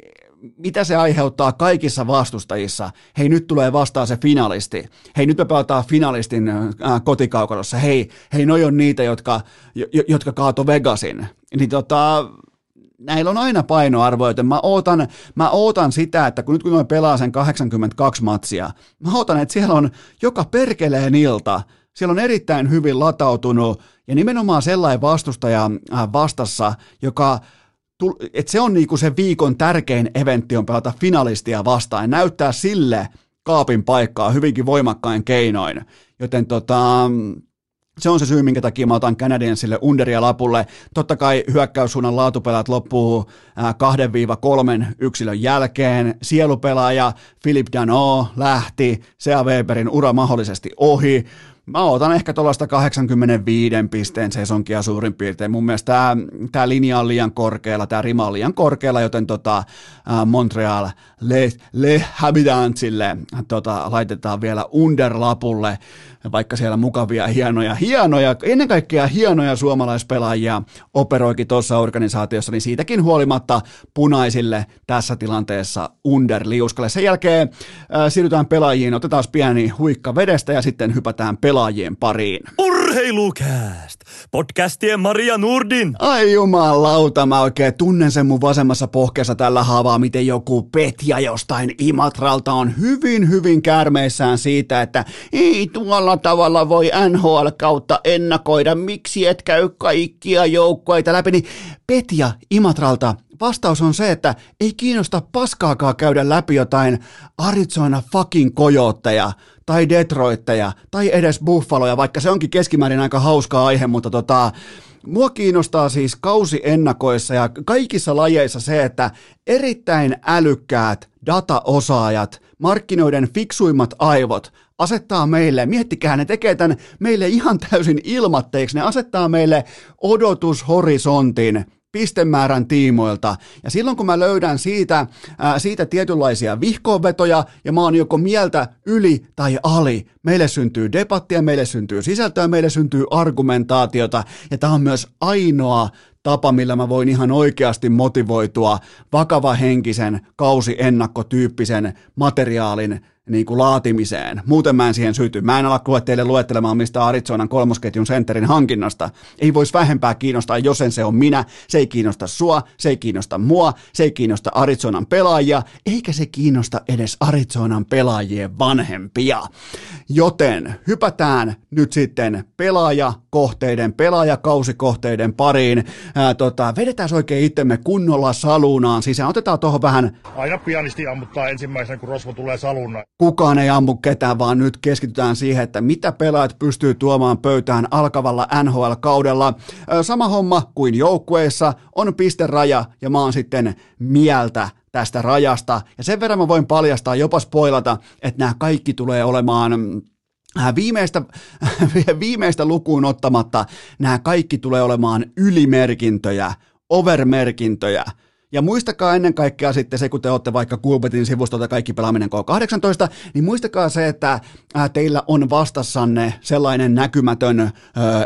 mitä se aiheuttaa kaikissa vastustajissa? Hei, nyt tulee vastaan se finalisti. Hei, nyt me pelataan finalistin äh, kotikaukalossa. Hei, hei, noi on niitä, jotka, jotka kaato Vegasin. Niin tota, näillä on aina painoarvo, joten mä ootan, mä ootan sitä, että kun nyt kun mä pelaa sen 82 matsia, mä ootan, että siellä on joka perkeleen ilta, siellä on erittäin hyvin latautunut ja nimenomaan sellainen vastustaja äh, vastassa, joka että se on niinku se viikon tärkein eventti on pelata finalistia vastaan ja näyttää sille kaapin paikkaa hyvinkin voimakkain keinoin. Joten tota, se on se syy, minkä takia mä otan Canadiensille underia lapulle. Totta kai hyökkäyssuunnan laatupelat loppuu kahden viiva kolmen yksilön jälkeen. Sielupelaaja Philip Dano lähti, Sea Weberin ura mahdollisesti ohi. Mä otan ehkä tuollaista 85 pisteen sesonkia suurin piirtein. Mun mielestä tämä, tämä linja on liian korkealla, tämä rima on liian korkealla, joten tota, Montreal Le, Le Habitantsille tota, laitetaan vielä underlapulle vaikka siellä mukavia, hienoja, hienoja, ennen kaikkea hienoja suomalaispelaajia operoikin tuossa organisaatiossa, niin siitäkin huolimatta punaisille tässä tilanteessa underliuskalle. Sen jälkeen äh, siirrytään pelaajiin, otetaan pieni huikka vedestä ja sitten hypätään pelaajien pariin. Urheilukääst! Podcastien Maria Nurdin! Ai jumalauta, mä oikein tunnen sen mun vasemmassa pohkeessa tällä haavaa, miten joku Petja jostain Imatralta on hyvin, hyvin kärmeissään siitä, että ei tuolla tavalla voi NHL kautta ennakoida, miksi et käy kaikkia joukkueita läpi, niin Petja Imatralta vastaus on se, että ei kiinnosta paskaakaan käydä läpi jotain Arizona fucking kojootteja tai Detroitteja tai edes Buffaloja, vaikka se onkin keskimäärin aika hauska aihe, mutta tota, Mua kiinnostaa siis kausi ennakoissa ja kaikissa lajeissa se, että erittäin älykkäät dataosaajat, markkinoiden fiksuimmat aivot asettaa meille, miettikää, ne tekee tämän meille ihan täysin ilmatteeksi, ne asettaa meille odotushorisontin pistemäärän tiimoilta. Ja silloin kun mä löydän siitä, ää, siitä tietynlaisia vihkoonvetoja ja mä oon joko mieltä yli tai ali, meille syntyy debattia, meille syntyy sisältöä, meille syntyy argumentaatiota ja tämä on myös ainoa tapa, millä mä voin ihan oikeasti motivoitua vakava henkisen kausiennakkotyyppisen materiaalin niin kuin laatimiseen. Muuten mä en siihen syty. Mä en ala teille luettelemaan mistä Arizonan kolmosketjun senterin hankinnasta. Ei voisi vähempää kiinnostaa, jos en se on minä. Se ei kiinnosta sua, se ei kiinnosta mua, se ei kiinnosta Arizonan pelaajia, eikä se kiinnosta edes Arizonan pelaajien vanhempia. Joten hypätään nyt sitten pelaajakohteiden, pelaajakauskohteiden pariin. Ää, tota, vedetään oikein itsemme kunnolla salunaan sisään. Otetaan tuohon vähän... Aina pianisti ammuttaa ensimmäisenä, kun rosvo tulee salunaan kukaan ei ammu ketään, vaan nyt keskitytään siihen, että mitä pelaajat pystyy tuomaan pöytään alkavalla NHL-kaudella. Sama homma kuin joukkueessa, on pisteraja ja mä oon sitten mieltä tästä rajasta. Ja sen verran mä voin paljastaa, jopa spoilata, että nämä kaikki tulee olemaan Viimeistä, [laughs] viimeistä lukuun ottamatta nämä kaikki tulee olemaan ylimerkintöjä, overmerkintöjä, ja muistakaa ennen kaikkea sitten se, kun te olette vaikka Kuubetin sivustolta kaikki pelaaminen K18, niin muistakaa se, että teillä on vastassanne sellainen näkymätön,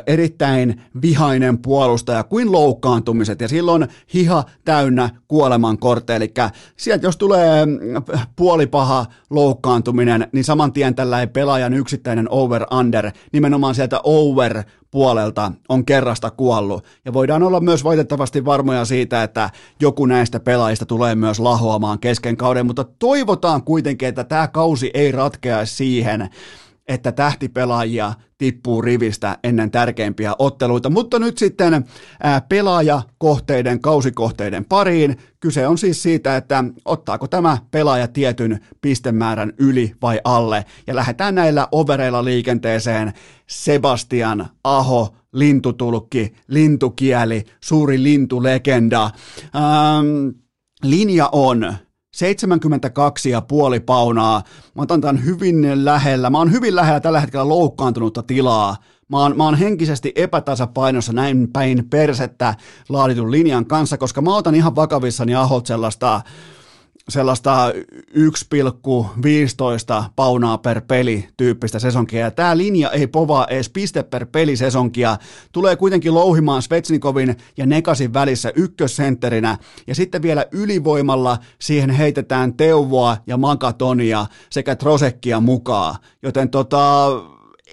erittäin vihainen puolustaja kuin loukkaantumiset. Ja silloin hiha täynnä kuoleman korte. Eli sieltä jos tulee puolipaha loukkaantuminen, niin saman tien tällä pelaajan yksittäinen over-under, nimenomaan sieltä over puolelta on kerrasta kuollut. Ja voidaan olla myös valitettavasti varmoja siitä, että joku näistä pelaajista tulee myös lahoamaan kesken kauden, mutta toivotaan kuitenkin, että tämä kausi ei ratkea siihen, että tähtipelaajia tippuu rivistä ennen tärkeimpiä otteluita. Mutta nyt sitten pelaajakohteiden, kausikohteiden pariin. Kyse on siis siitä, että ottaako tämä pelaaja tietyn pistemäärän yli vai alle. Ja lähdetään näillä overeilla liikenteeseen. Sebastian Aho, lintutulkki, lintukieli, suuri lintulegenda. Ähm, linja on 72,5 paunaa. Mä otan tämän hyvin lähellä. Mä oon hyvin lähellä tällä hetkellä loukkaantunutta tilaa. Mä oon, mä oon henkisesti epätasapainossa näin päin persettä laaditun linjan kanssa, koska mä otan ihan vakavissani ahot sellaista sellaista 1,15 paunaa per peli tyyppistä sesonkia. Ja tämä linja ei povaa edes piste per peli sesonkia. Tulee kuitenkin louhimaan Svetsnikovin ja Nekasin välissä ykkössentterinä. Ja sitten vielä ylivoimalla siihen heitetään Teuvoa ja Makatonia sekä Trosekkia mukaan. Joten tota,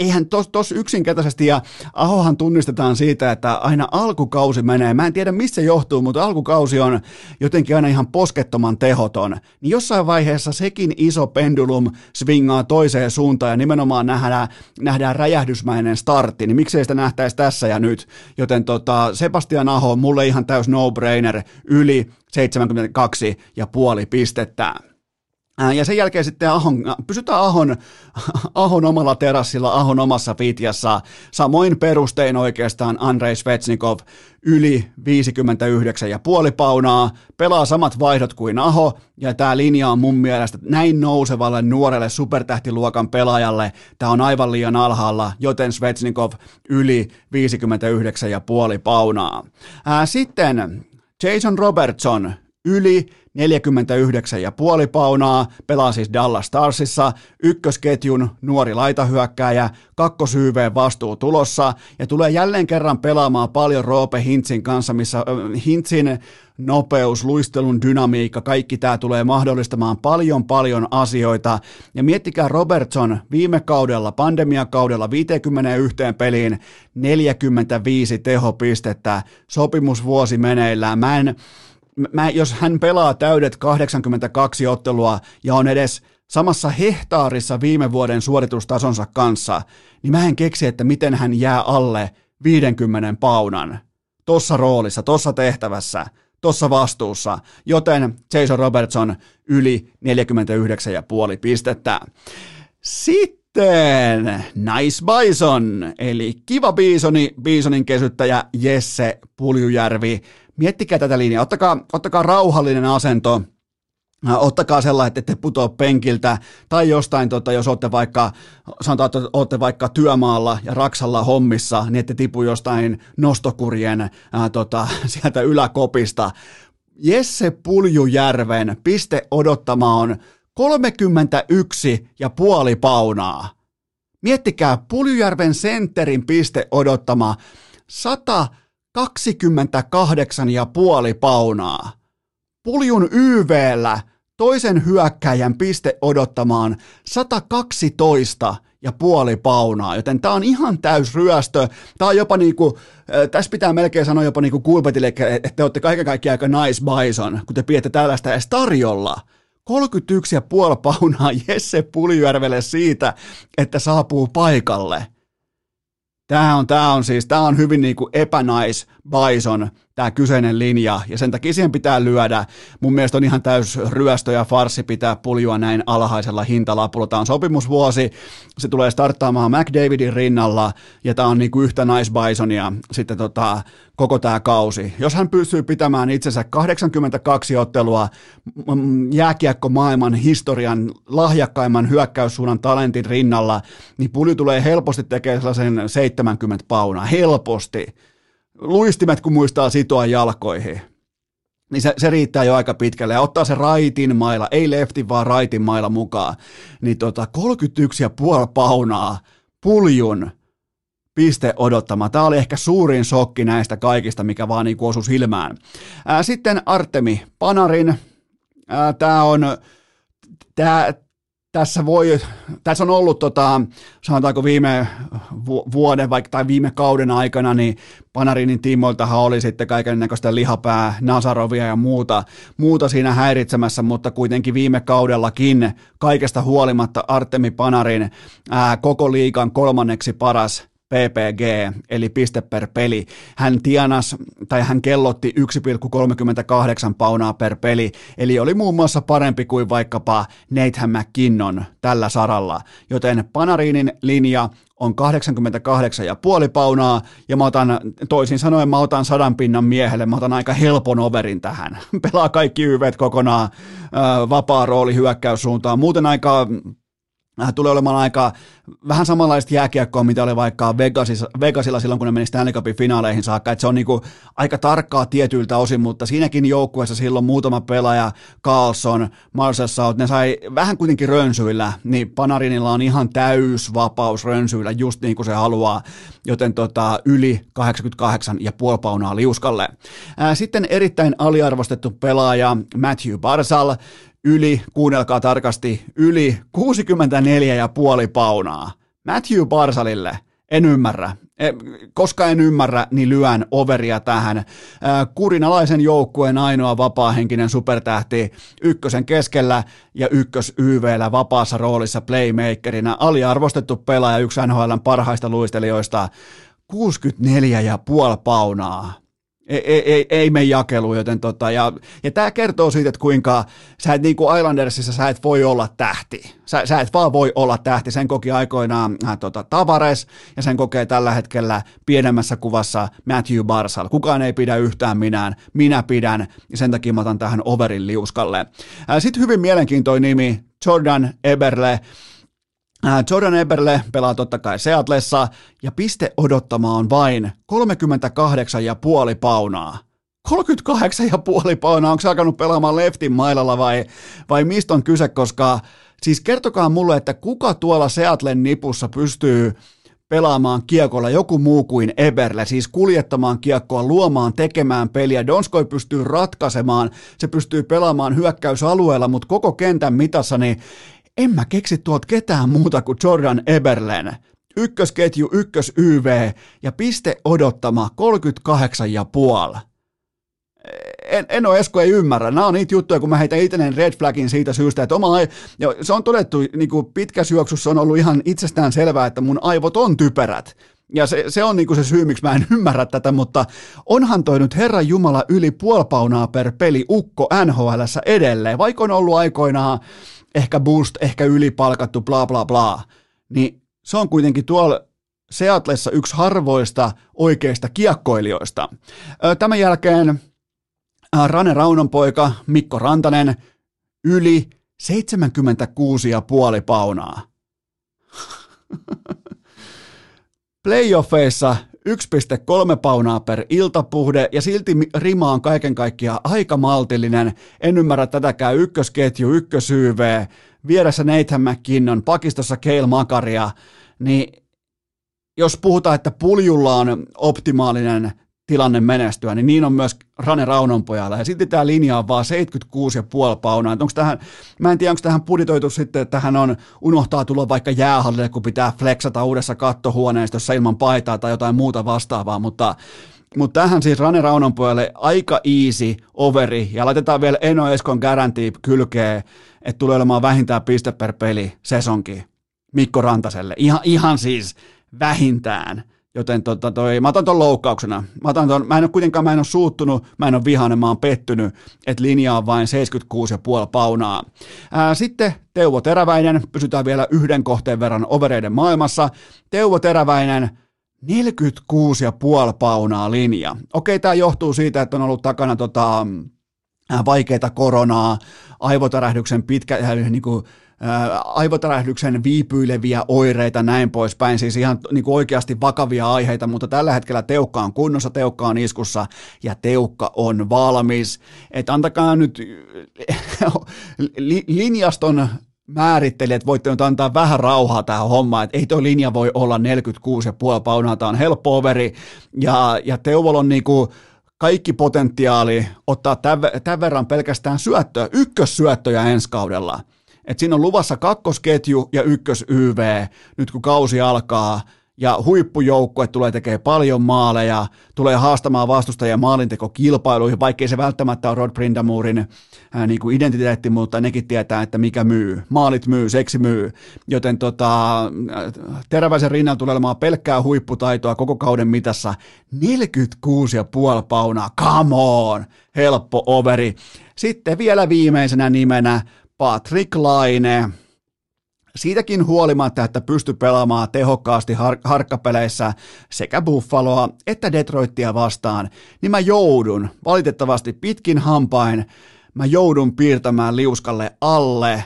eihän tos, tos yksinkertaisesti, ja Ahohan tunnistetaan siitä, että aina alkukausi menee, mä en tiedä mistä se johtuu, mutta alkukausi on jotenkin aina ihan poskettoman tehoton, niin jossain vaiheessa sekin iso pendulum swingaa toiseen suuntaan, ja nimenomaan nähdään, nähdään räjähdysmäinen startti, niin miksei sitä nähtäisi tässä ja nyt, joten tota, Sebastian Aho, mulle ihan täys no-brainer, yli 72 ja puoli pistettä. Ja sen jälkeen sitten Ahon, pysytään Ahon, [laughs] Ahon omalla terassilla, Ahon omassa fitjassa. Samoin perustein oikeastaan Andrei Svetsnikov yli 59,5 paunaa, pelaa samat vaihdot kuin Aho, ja tämä linja on mun mielestä näin nousevalle nuorelle supertähtiluokan pelaajalle, tämä on aivan liian alhaalla, joten Svetsnikov yli 59,5 paunaa. Sitten Jason Robertson yli 49,5 paunaa, pelaa siis Dallas Starsissa, ykkösketjun nuori laitahyökkääjä, kakkosyyveen vastuu tulossa ja tulee jälleen kerran pelaamaan paljon Roope Hintsin kanssa, missä Hintsin nopeus, luistelun dynamiikka, kaikki tämä tulee mahdollistamaan paljon paljon asioita. Ja miettikää Robertson viime kaudella, pandemiakaudella 51 peliin 45 tehopistettä, sopimusvuosi meneillään. Mä en, mä, jos hän pelaa täydet 82 ottelua ja on edes samassa hehtaarissa viime vuoden suoritustasonsa kanssa, niin mä en keksi, että miten hän jää alle 50 paunan tossa roolissa, tossa tehtävässä, tossa vastuussa, joten Jason Robertson yli 49,5 pistettä. Sitten Nice Bison, eli kiva biisoni, biisonin kesyttäjä Jesse Puljujärvi miettikää tätä linjaa, ottakaa, ottakaa rauhallinen asento, äh, ottakaa sellainen, että ette putoa penkiltä, tai jostain, tota, jos olette vaikka, sanotaan, että olette vaikka työmaalla ja raksalla hommissa, niin ette tipu jostain nostokurien ää, äh, tota, [laughs] sieltä yläkopista. Jesse Puljujärven piste odottama on 31 ja puoli paunaa. Miettikää, Puljujärven sentterin piste odottama 100 28,5 paunaa. Puljun YVllä toisen hyökkäjän piste odottamaan 112 ja puoli paunaa, joten tämä on ihan täys ryöstö. Tämä on jopa niinku, tässä pitää melkein sanoa jopa niinku Kulpetille, että te olette kaiken kaikkiaan aika nice bison, kun te pidätte tällaista edes tarjolla. 31,5 paunaa Jesse Puljärvelle siitä, että saapuu paikalle. Tämä on, tämä on siis, tämä on hyvin niin kuin epänais Bison, tämä kyseinen linja, ja sen takia siihen pitää lyödä. Mun mielestä on ihan täys ryöstö ja farsi pitää puljua näin alhaisella hintalapulla. Tämä on sopimusvuosi, se tulee starttaamaan McDavidin rinnalla, ja tämä on niin kuin yhtä nice Bisonia sitten tota, koko tämä kausi. Jos hän pystyy pitämään itsensä 82 ottelua jääkiekko maailman historian lahjakkaimman hyökkäyssuunnan talentin rinnalla, niin pulju tulee helposti tekemään sellaisen 70 paunaa, helposti luistimet kun muistaa sitoa jalkoihin, niin se, se riittää jo aika pitkälle. Ja ottaa se raitin maila, ei leftin vaan raitin maila mukaan. Niin tota, 31,5 paunaa puljun piste odottama. Tämä oli ehkä suurin shokki näistä kaikista, mikä vaan niin osui silmään. Ää, sitten Artemi Panarin. Tämä on, tämä, tässä, voi, tässä on ollut, tota, sanotaanko viime vuoden vaikka, tai viime kauden aikana, niin Panarinin tiimoiltahan oli sitten kaiken näköistä lihapää, Nasarovia ja muuta, muuta siinä häiritsemässä, mutta kuitenkin viime kaudellakin kaikesta huolimatta Artemi Panarin ää, koko liikan kolmanneksi paras PPG, eli piste per peli. Hän tienas, tai hän kellotti 1,38 paunaa per peli, eli oli muun muassa parempi kuin vaikkapa Nathan McKinnon tällä saralla. Joten Panarinin linja on 88,5 paunaa, ja mä otan, toisin sanoen mä otan sadan pinnan miehelle, mä otan aika helpon overin tähän. [laughs] Pelaa kaikki yvet kokonaan, vapaa rooli hyökkäyssuuntaan, muuten aika tulee olemaan aika vähän samanlaista jääkiekkoa, mitä oli vaikka Vegasissa, Vegasilla silloin, kun ne meni Stanley Cupin finaaleihin saakka, että se on niinku aika tarkkaa tietyiltä osin, mutta siinäkin joukkueessa silloin muutama pelaaja, Carlson, Marcel Saut, ne sai vähän kuitenkin rönsyillä, niin Panarinilla on ihan täys vapaus rönsyillä, just niin kuin se haluaa, joten tota, yli 88 ja paunaa liuskalle. Äh, sitten erittäin aliarvostettu pelaaja Matthew Barzal, yli, kuunnelkaa tarkasti, yli 64,5 paunaa. Matthew Barsalille, en ymmärrä. E, koska en ymmärrä, niin lyön overia tähän. Kurinalaisen joukkueen ainoa vapaahenkinen supertähti ykkösen keskellä ja ykkös YVllä vapaassa roolissa playmakerina. Aliarvostettu pelaaja, yksi NHLn parhaista luistelijoista. 64,5 paunaa ei, ei, ei mene jakeluun, joten tota, ja, ja tämä kertoo siitä, että kuinka sä et niin kuin Islandersissa sä et voi olla tähti. Sä, sä et vaan voi olla tähti. Sen koki aikoinaan äh, tota, Tavares ja sen kokee tällä hetkellä pienemmässä kuvassa Matthew Barsal. Kukaan ei pidä yhtään minään, minä pidän ja sen takia mä otan tähän overin liuskalle. Äh, Sitten hyvin mielenkiintoinen nimi, Jordan Eberle. Äh, Jordan Eberle pelaa totta kai Seatlessa ja piste odottama on vain 38,5 paunaa. 38,5 paunaa, onko se alkanut pelaamaan leftin mailalla vai, vai mistä on kyse, koska siis kertokaa mulle, että kuka tuolla Seatlen nipussa pystyy pelaamaan kiekolla joku muu kuin Eberle, siis kuljettamaan kiekkoa, luomaan, tekemään peliä. Donskoi pystyy ratkaisemaan, se pystyy pelaamaan hyökkäysalueella, mutta koko kentän mitassa, niin en mä keksi tuolta ketään muuta kuin Jordan Eberlen. Ykkösketju, ykkös YV ja piste odottama 38,5. En, en ole Esko ei ymmärrä. Nämä on niitä juttuja, kun mä heitän itselleen red flagin siitä syystä, että oma ja se on todettu, niin kuin pitkä syöksyssä on ollut ihan itsestään selvää, että mun aivot on typerät. Ja se, se on niinku se syy, miksi mä en [laughs] ymmärrä tätä, mutta onhan toi nyt Herran Jumala yli puolpaunaa per peli ukko NHLssä edelleen, vaikka on ollut aikoinaan ehkä boost, ehkä ylipalkattu, bla bla bla, niin se on kuitenkin tuolla Seatlessa yksi harvoista oikeista kiekkoilijoista. Tämän jälkeen Rane Raunon poika Mikko Rantanen yli 76,5 paunaa. [laughs] Playoffeissa 1,3 paunaa per iltapuhde ja silti rima on kaiken kaikkiaan aika maltillinen. En ymmärrä tätäkään ykkösketju, ykkösyyv, vieressä Nathan McKinnon, pakistossa Keil Makaria, niin jos puhutaan, että puljulla on optimaalinen tilanne menestyä, niin niin on myös Rane Raunonpojalla. Ja sitten tämä linja on vaan 76,5 paunaa. Onko tähän, mä en tiedä, onko tähän buditoitu sitten, että hän on, unohtaa tulla vaikka jäähallille, kun pitää flexata uudessa kattohuoneistossa ilman paitaa tai jotain muuta vastaavaa, mutta mutta tähän siis Rane Raunonpojalle aika easy overi ja laitetaan vielä Eno Eskon garanti kylkeen, että tulee olemaan vähintään piste per peli sesonki Mikko Rantaselle. Ihan, ihan siis vähintään. Joten tota toi, mä otan ton loukkauksena. Mä, otan ton, mä en ole kuitenkaan, mä en ole suuttunut, mä en ole vihainen, mä oon pettynyt, että linja on vain 76,5 paunaa. Ää, sitten Teuvo Teräväinen, pysytään vielä yhden kohteen verran overeiden maailmassa. Teuvo Teräväinen, 46,5 paunaa linja. Okei, tämä johtuu siitä, että on ollut takana tota, vaikeita koronaa, aivotärähdyksen pitkä, niin kuin, aivotärähdyksen viipyileviä oireita, näin poispäin, siis ihan niin kuin oikeasti vakavia aiheita, mutta tällä hetkellä teukka on kunnossa, teukka on iskussa ja teukka on valmis. että antakaa nyt [laughs] linjaston määrittelijät voitte nyt antaa vähän rauhaa tähän hommaan, että ei tuo linja voi olla 46,5 paunaa, tämä on helppo overi, ja, ja Teuvol on niinku kaikki potentiaali ottaa tämän verran pelkästään syöttöä, ykkössyöttöjä ensi kaudella – että siinä on luvassa kakkosketju ja ykkös YV nyt kun kausi alkaa ja huippujoukkue tulee tekemään paljon maaleja, tulee haastamaan vastustajia maalintekokilpailuihin, vaikkei se välttämättä ole Rod Brindamurin ää, niin kuin identiteetti, mutta nekin tietää, että mikä myy. Maalit myy, seksi myy. Joten tota, teräväisen rinnalla tulee olemaan pelkkää huipputaitoa koko kauden mitassa. 46,5 paunaa, come on, helppo overi. Sitten vielä viimeisenä nimenä Patrick Laine, siitäkin huolimatta, että pysty pelaamaan tehokkaasti har- harkkapeleissä sekä Buffaloa että Detroitia vastaan, niin mä joudun, valitettavasti pitkin hampain, mä joudun piirtämään liuskalle alle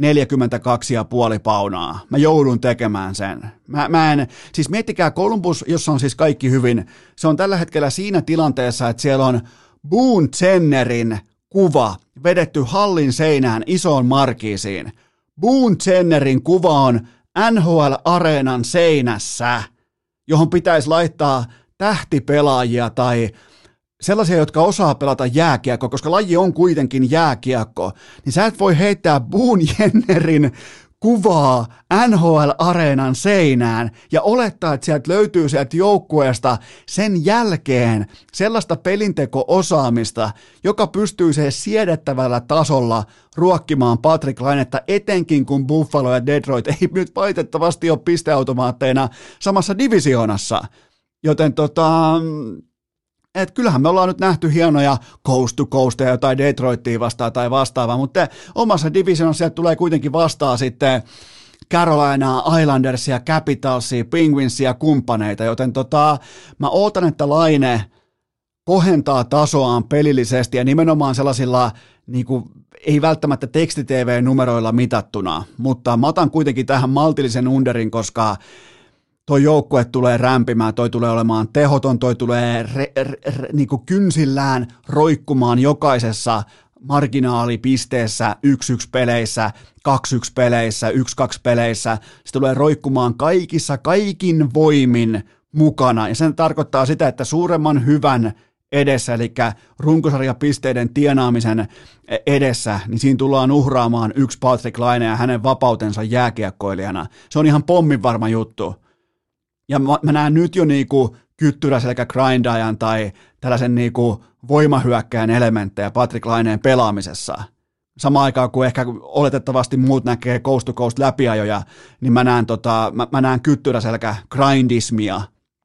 42,5 paunaa. Mä joudun tekemään sen. Mä, mä en, siis miettikää Columbus, jossa on siis kaikki hyvin, se on tällä hetkellä siinä tilanteessa, että siellä on Boone Zennerin kuva vedetty hallin seinään isoon markiisiin. Boone Jennerin kuva on NHL-areenan seinässä, johon pitäisi laittaa tähtipelaajia tai sellaisia, jotka osaa pelata jääkiekko, koska laji on kuitenkin jääkiekko, niin sä et voi heittää Boone Jennerin kuvaa NHL-areenan seinään ja olettaa, että sieltä löytyy sieltä joukkueesta sen jälkeen sellaista pelinteko-osaamista, joka pystyy se siedettävällä tasolla ruokkimaan Patrick Lainetta, etenkin kun Buffalo ja Detroit ei [laughs] nyt valitettavasti ole pisteautomaatteina samassa divisioonassa. Joten tota, Et kyllähän me ollaan nyt nähty hienoja coast to coast ja jotain Detroittia vastaan tai vastaavaa, mutta omassa divisionissa sieltä tulee kuitenkin vastaa sitten Carolina Islandersia, Capitalsia, Penguinsia kumppaneita, joten tota, mä ootan, että Laine kohentaa tasoaan pelillisesti ja nimenomaan sellaisilla niin kuin, ei välttämättä tekstitv-numeroilla mitattuna, mutta mä otan kuitenkin tähän maltillisen underin, koska toi joukkue tulee rämpimään, toi tulee olemaan tehoton, toi tulee re, re, re, niin kuin kynsillään roikkumaan jokaisessa marginaalipisteessä 1-1 peleissä, 2-1 peleissä, 1-2 peleissä. Se tulee roikkumaan kaikissa, kaikin voimin mukana. Ja sen tarkoittaa sitä, että suuremman hyvän edessä, eli runkosarjapisteiden tienaamisen edessä, niin siinä tullaan uhraamaan yksi Patrick Laine ja hänen vapautensa jääkiekkoilijana. Se on ihan pommin varma juttu. Ja mä, mä näen nyt jo niinku kyttyräselkä grindajan tai tällaisen niinku voimahyökkäjän elementtejä Patrick Laineen pelaamisessa. Samaan aikaan kuin ehkä oletettavasti muut näkee coast to coast läpiajoja, niin mä näen, tota, mä, mä näen kyttyräselkä grindismia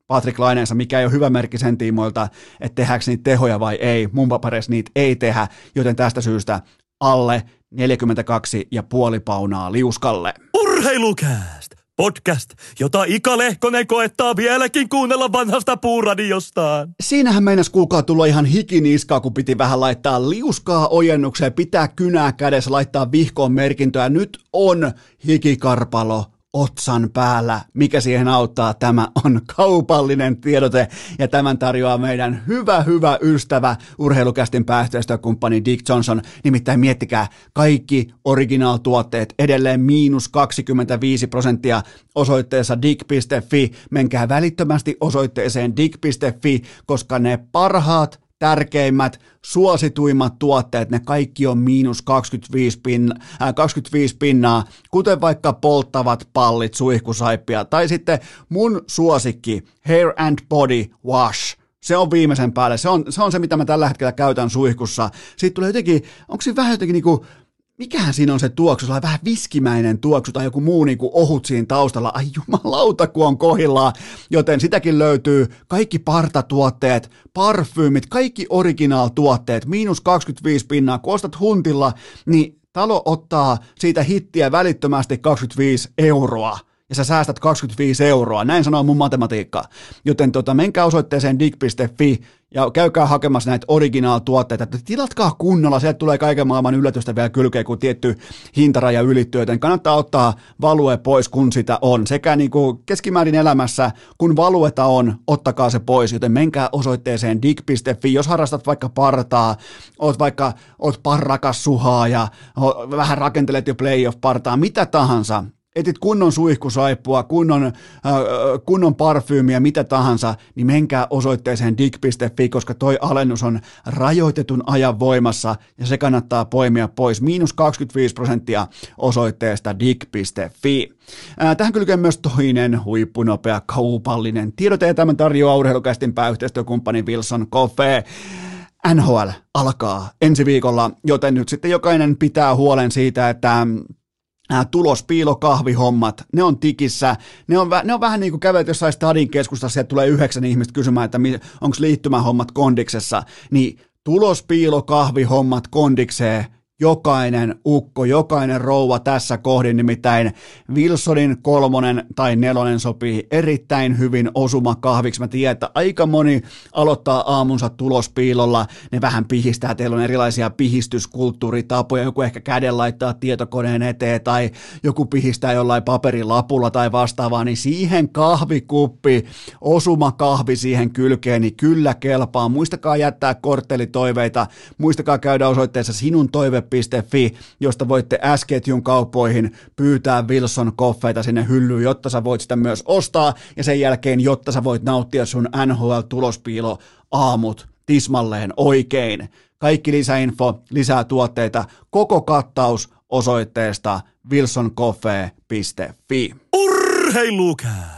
Patrick Laineensa, mikä ei ole hyvä merkki sen tiimoilta, että tehdäänkö niitä tehoja vai ei. Mun papereissa niitä ei tehdä, joten tästä syystä alle 42 ja puoli paunaa liuskalle. Urheilukääst! Podcast, jota Ika Lehkonen koettaa vieläkin kuunnella vanhasta puuradiostaan. Siinähän meinas kuulkaa tulla ihan hikiniskaa, kun piti vähän laittaa liuskaa ojennukseen, pitää kynää kädessä, laittaa vihkoon merkintöä. Nyt on hikikarpalo otsan päällä. Mikä siihen auttaa? Tämä on kaupallinen tiedote ja tämän tarjoaa meidän hyvä, hyvä ystävä urheilukästin pääyhteistyökumppani Dick Johnson. Nimittäin miettikää, kaikki original-tuotteet edelleen miinus 25 prosenttia osoitteessa dig.fi. Menkää välittömästi osoitteeseen dig.fi, koska ne parhaat tärkeimmät, suosituimmat tuotteet, ne kaikki on miinus 25, pin, äh, 25 pinnaa, kuten vaikka polttavat pallit, suihkusaippia, tai sitten mun suosikki, Hair and Body Wash, se on viimeisen päälle. Se on, se on se, mitä mä tällä hetkellä käytän suihkussa. Siitä tulee jotenkin, onko se vähän jotenkin niinku mikähän siinä on se tuoksu, se on vähän viskimäinen tuoksu tai joku muu niin kuin ohut siinä taustalla. Ai jumalauta, kun on kohillaan. Joten sitäkin löytyy kaikki partatuotteet, parfyymit, kaikki original-tuotteet, miinus 25 pinnaa. Kun ostat huntilla, niin talo ottaa siitä hittiä välittömästi 25 euroa ja sä säästät 25 euroa. Näin sanoo mun matematiikka. Joten tota, menkää osoitteeseen dig.fi ja käykää hakemassa näitä original-tuotteita. Tilatkaa kunnolla, sieltä tulee kaiken maailman yllätystä vielä kylkeen, kun tietty hintaraja ylittyy, joten kannattaa ottaa value pois, kun sitä on. Sekä niin kuin keskimäärin elämässä, kun valueta on, ottakaa se pois, joten menkää osoitteeseen dig.fi, jos harrastat vaikka partaa, oot vaikka oot parrakas suhaa ja vähän rakentelet jo playoff-partaa, mitä tahansa, etit kunnon suihkusaippua, kunnon, äh, kunnon parfyymiä, mitä tahansa, niin menkää osoitteeseen dig.fi, koska toi alennus on rajoitetun ajan voimassa ja se kannattaa poimia pois. Miinus 25 prosenttia osoitteesta dig.fi. Äh, tähän kylkee myös toinen huippunopea kaupallinen tiedote, ja tämän tarjoaa urheilukästin pääyhteistyökumppani Wilson Coffee. NHL alkaa ensi viikolla, joten nyt sitten jokainen pitää huolen siitä, että nämä tulospiilokahvihommat, ne on tikissä, ne on, ne on vähän niin kuin kävelet jossain stadin keskustassa, sieltä tulee yhdeksän ihmistä kysymään, että onko liittymähommat kondiksessa, niin tulospiilokahvihommat kondikseen jokainen ukko, jokainen rouva tässä kohdin, nimittäin Wilsonin kolmonen tai nelonen sopii erittäin hyvin osuma kahviksi. Mä tiedän, että aika moni aloittaa aamunsa tulospiilolla, ne vähän pihistää, teillä on erilaisia pihistyskulttuuritapoja, joku ehkä käden laittaa tietokoneen eteen tai joku pihistää jollain paperilapulla tai vastaavaa, niin siihen kahvikuppi, osuma kahvi siihen kylkeen, niin kyllä kelpaa. Muistakaa jättää korttelitoiveita, muistakaa käydä osoitteessa sinun toive Ilves.fi, josta voitte S-ketjun kauppoihin pyytää Wilson koffeita sinne hyllyyn, jotta sä voit sitä myös ostaa, ja sen jälkeen, jotta sä voit nauttia sun NHL-tulospiilo aamut tismalleen oikein. Kaikki lisäinfo, lisää tuotteita, koko kattaus osoitteesta wilsoncoffee.fi. Urheilukääst!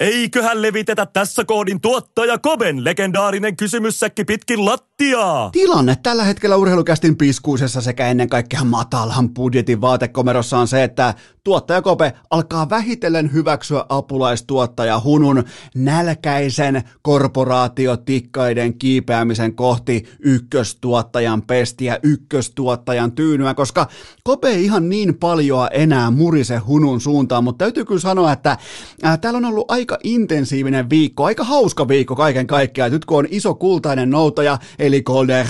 Eiköhän levitetä tässä koodin tuottaja Koben legendaarinen kysymyssäkki pitkin lattiaa. Tilanne tällä hetkellä urheilukästin piskuisessa sekä ennen kaikkea matalan budjetin vaatekomerossa on se, että tuottaja Kope alkaa vähitellen hyväksyä apulaistuottaja Hunun nälkäisen korporaatiotikkaiden kiipeämisen kohti ykköstuottajan pestiä, ykköstuottajan tyynyä, koska Kope ei ihan niin paljon enää murise Hunun suuntaan, mutta täytyy kyllä sanoa, että ää, täällä on ollut aika intensiivinen viikko, aika hauska viikko kaiken kaikkiaan. Nyt kun on iso kultainen noutaja, eli Golden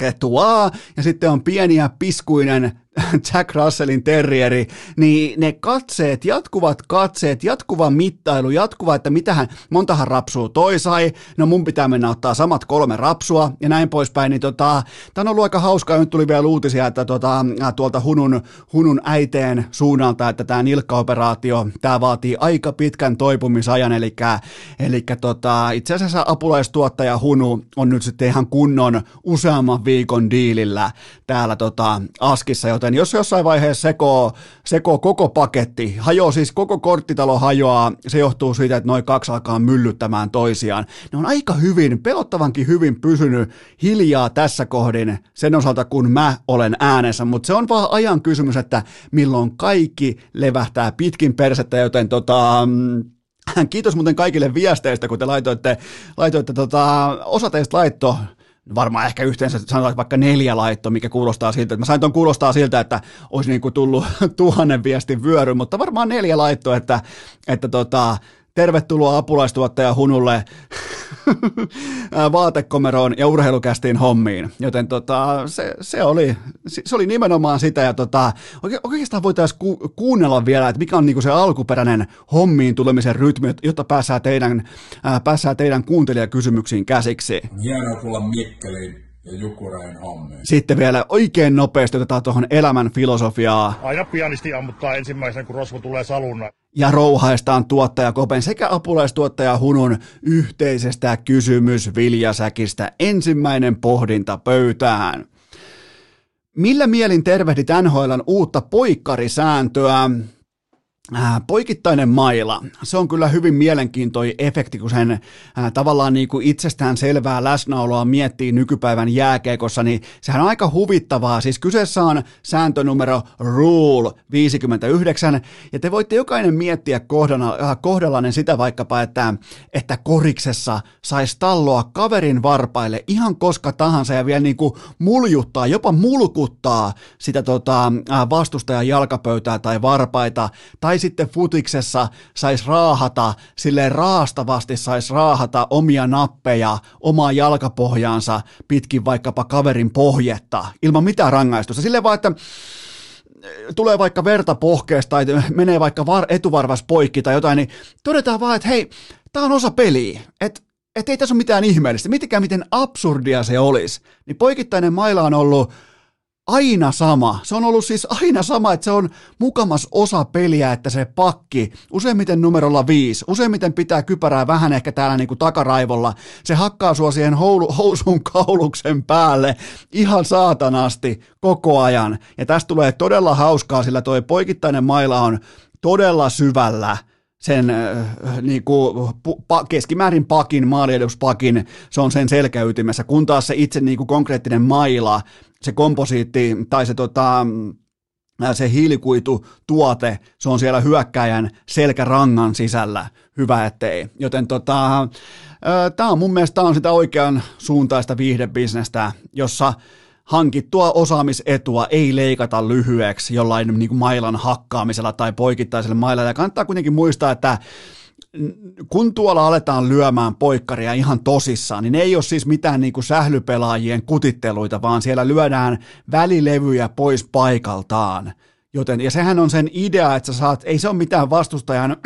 Retua, ja sitten on pieniä piskuinen [laughs] Jack Russellin terrieri, niin ne katseet, jatkuvat katseet, jatkuva mittailu, jatkuva, että mitähän, montahan rapsua toi sai, no mun pitää mennä ottaa samat kolme rapsua ja näin poispäin, niin tota, tää on ollut aika hauskaa, nyt tuli vielä uutisia, että tota, tuolta Hunun, Hunun äiteen suunnalta, että tämä nilkkaoperaatio, tämä vaatii aika pitkän toipumisajan, eli, eli tota, itse asiassa apulaistuottaja Hunu on nyt sitten ihan kunnon useamman viikon diilillä täällä tota, Askissa, joten jos jossain vaiheessa sekoo, sekoo koko paketti, hajoaa siis koko korttitalo hajoaa, se johtuu siitä, että noin kaksi alkaa myllyttämään toisiaan. Ne on aika hyvin, pelottavankin hyvin pysynyt hiljaa tässä kohdin sen osalta, kun mä olen äänessä, mutta se on vaan ajan kysymys, että milloin kaikki levähtää pitkin persettä, joten tota, mm, Kiitos muuten kaikille viesteistä, kun te laitoitte, laitoitte tota, osa teistä laitto varmaan ehkä yhteensä sanotaan vaikka neljä laitto, mikä kuulostaa siltä, että mä sain ton kuulostaa siltä, että olisi niin kuin tullut [laughs] tuhannen viestin vyöry, mutta varmaan neljä laitto, että, että tota, tervetuloa apulaistuottaja Hunulle [laughs] vaatekomeroon ja urheilukästiin hommiin. Joten tota, se, se, oli, se oli nimenomaan sitä ja tota, oikeastaan voitaisiin ku, kuunnella vielä, että mikä on niinku se alkuperäinen hommiin tulemisen rytmi, jotta päässään teidän, ää, päässään teidän kuuntelijakysymyksiin käsiksi. Hienoa tulla Mikkeliin ja Jukurain hommiin. Sitten vielä oikein nopeasti otetaan tuohon elämän filosofiaa. Aina pianisti ammuttaa ensimmäisenä, kun rosvo tulee salunna. Ja rouhaistaan tuottaja Kopen sekä apulaistuottaja Hunun yhteisestä kysymys Viljasäkistä ensimmäinen pohdinta pöytään. Millä mielin tervehdit NHLn uutta poikkarisääntöä? Äh, poikittainen maila, se on kyllä hyvin mielenkiintoinen efekti, kun sen äh, tavallaan niin kuin itsestään selvää läsnäoloa miettii nykypäivän jääkeikossa, niin sehän on aika huvittavaa. Siis kyseessä on sääntönumero Rule 59, ja te voitte jokainen miettiä kohdalla, äh, kohdallainen sitä vaikkapa, että, että koriksessa saisi talloa kaverin varpaille ihan koska tahansa ja vielä niin kuin muljuttaa, jopa mulkuttaa sitä tota, vastustajan jalkapöytää tai varpaita, tai tai sitten futiksessa saisi raahata, silleen raastavasti saisi raahata omia nappeja, omaa jalkapohjaansa pitkin vaikkapa kaverin pohjetta, ilman mitään rangaistusta. Silleen vaan, että tulee vaikka verta pohkeesta tai menee vaikka var, etuvarvas poikki tai jotain, niin todetaan vaan, että hei, tämä on osa peliä, että et ei tässä ole mitään ihmeellistä. Mitikään miten absurdia se olisi. Niin poikittainen maila on ollut aina sama. Se on ollut siis aina sama, että se on mukamas osa peliä, että se pakki, useimmiten numerolla viisi, useimmiten pitää kypärää vähän ehkä täällä niin kuin takaraivolla, se hakkaa sua siihen houlu, housun kauluksen päälle ihan saatanasti koko ajan. Ja tästä tulee todella hauskaa, sillä toi poikittainen maila on todella syvällä sen äh, niin kuin, pa, keskimäärin pakin, maalieduspakin, se on sen selkäytimessä, kun taas se itse niin kuin konkreettinen maila, se komposiitti tai se tota, se hiilikuitu tuote, se on siellä hyökkäjän selkärangan sisällä, hyvä ettei. Joten tota, tämä on mun mielestä on sitä oikean suuntaista viihdebisnestä, jossa hankittua osaamisetua ei leikata lyhyeksi jollain niin kuin mailan hakkaamisella tai poikittaisella mailalla. Ja kannattaa kuitenkin muistaa, että kun tuolla aletaan lyömään poikkaria ihan tosissaan, niin ei ole siis mitään niin kuin sählypelaajien kutitteluita, vaan siellä lyödään välilevyjä pois paikaltaan. Joten, ja sehän on sen idea, että sä saat, ei se ole mitään vastustajan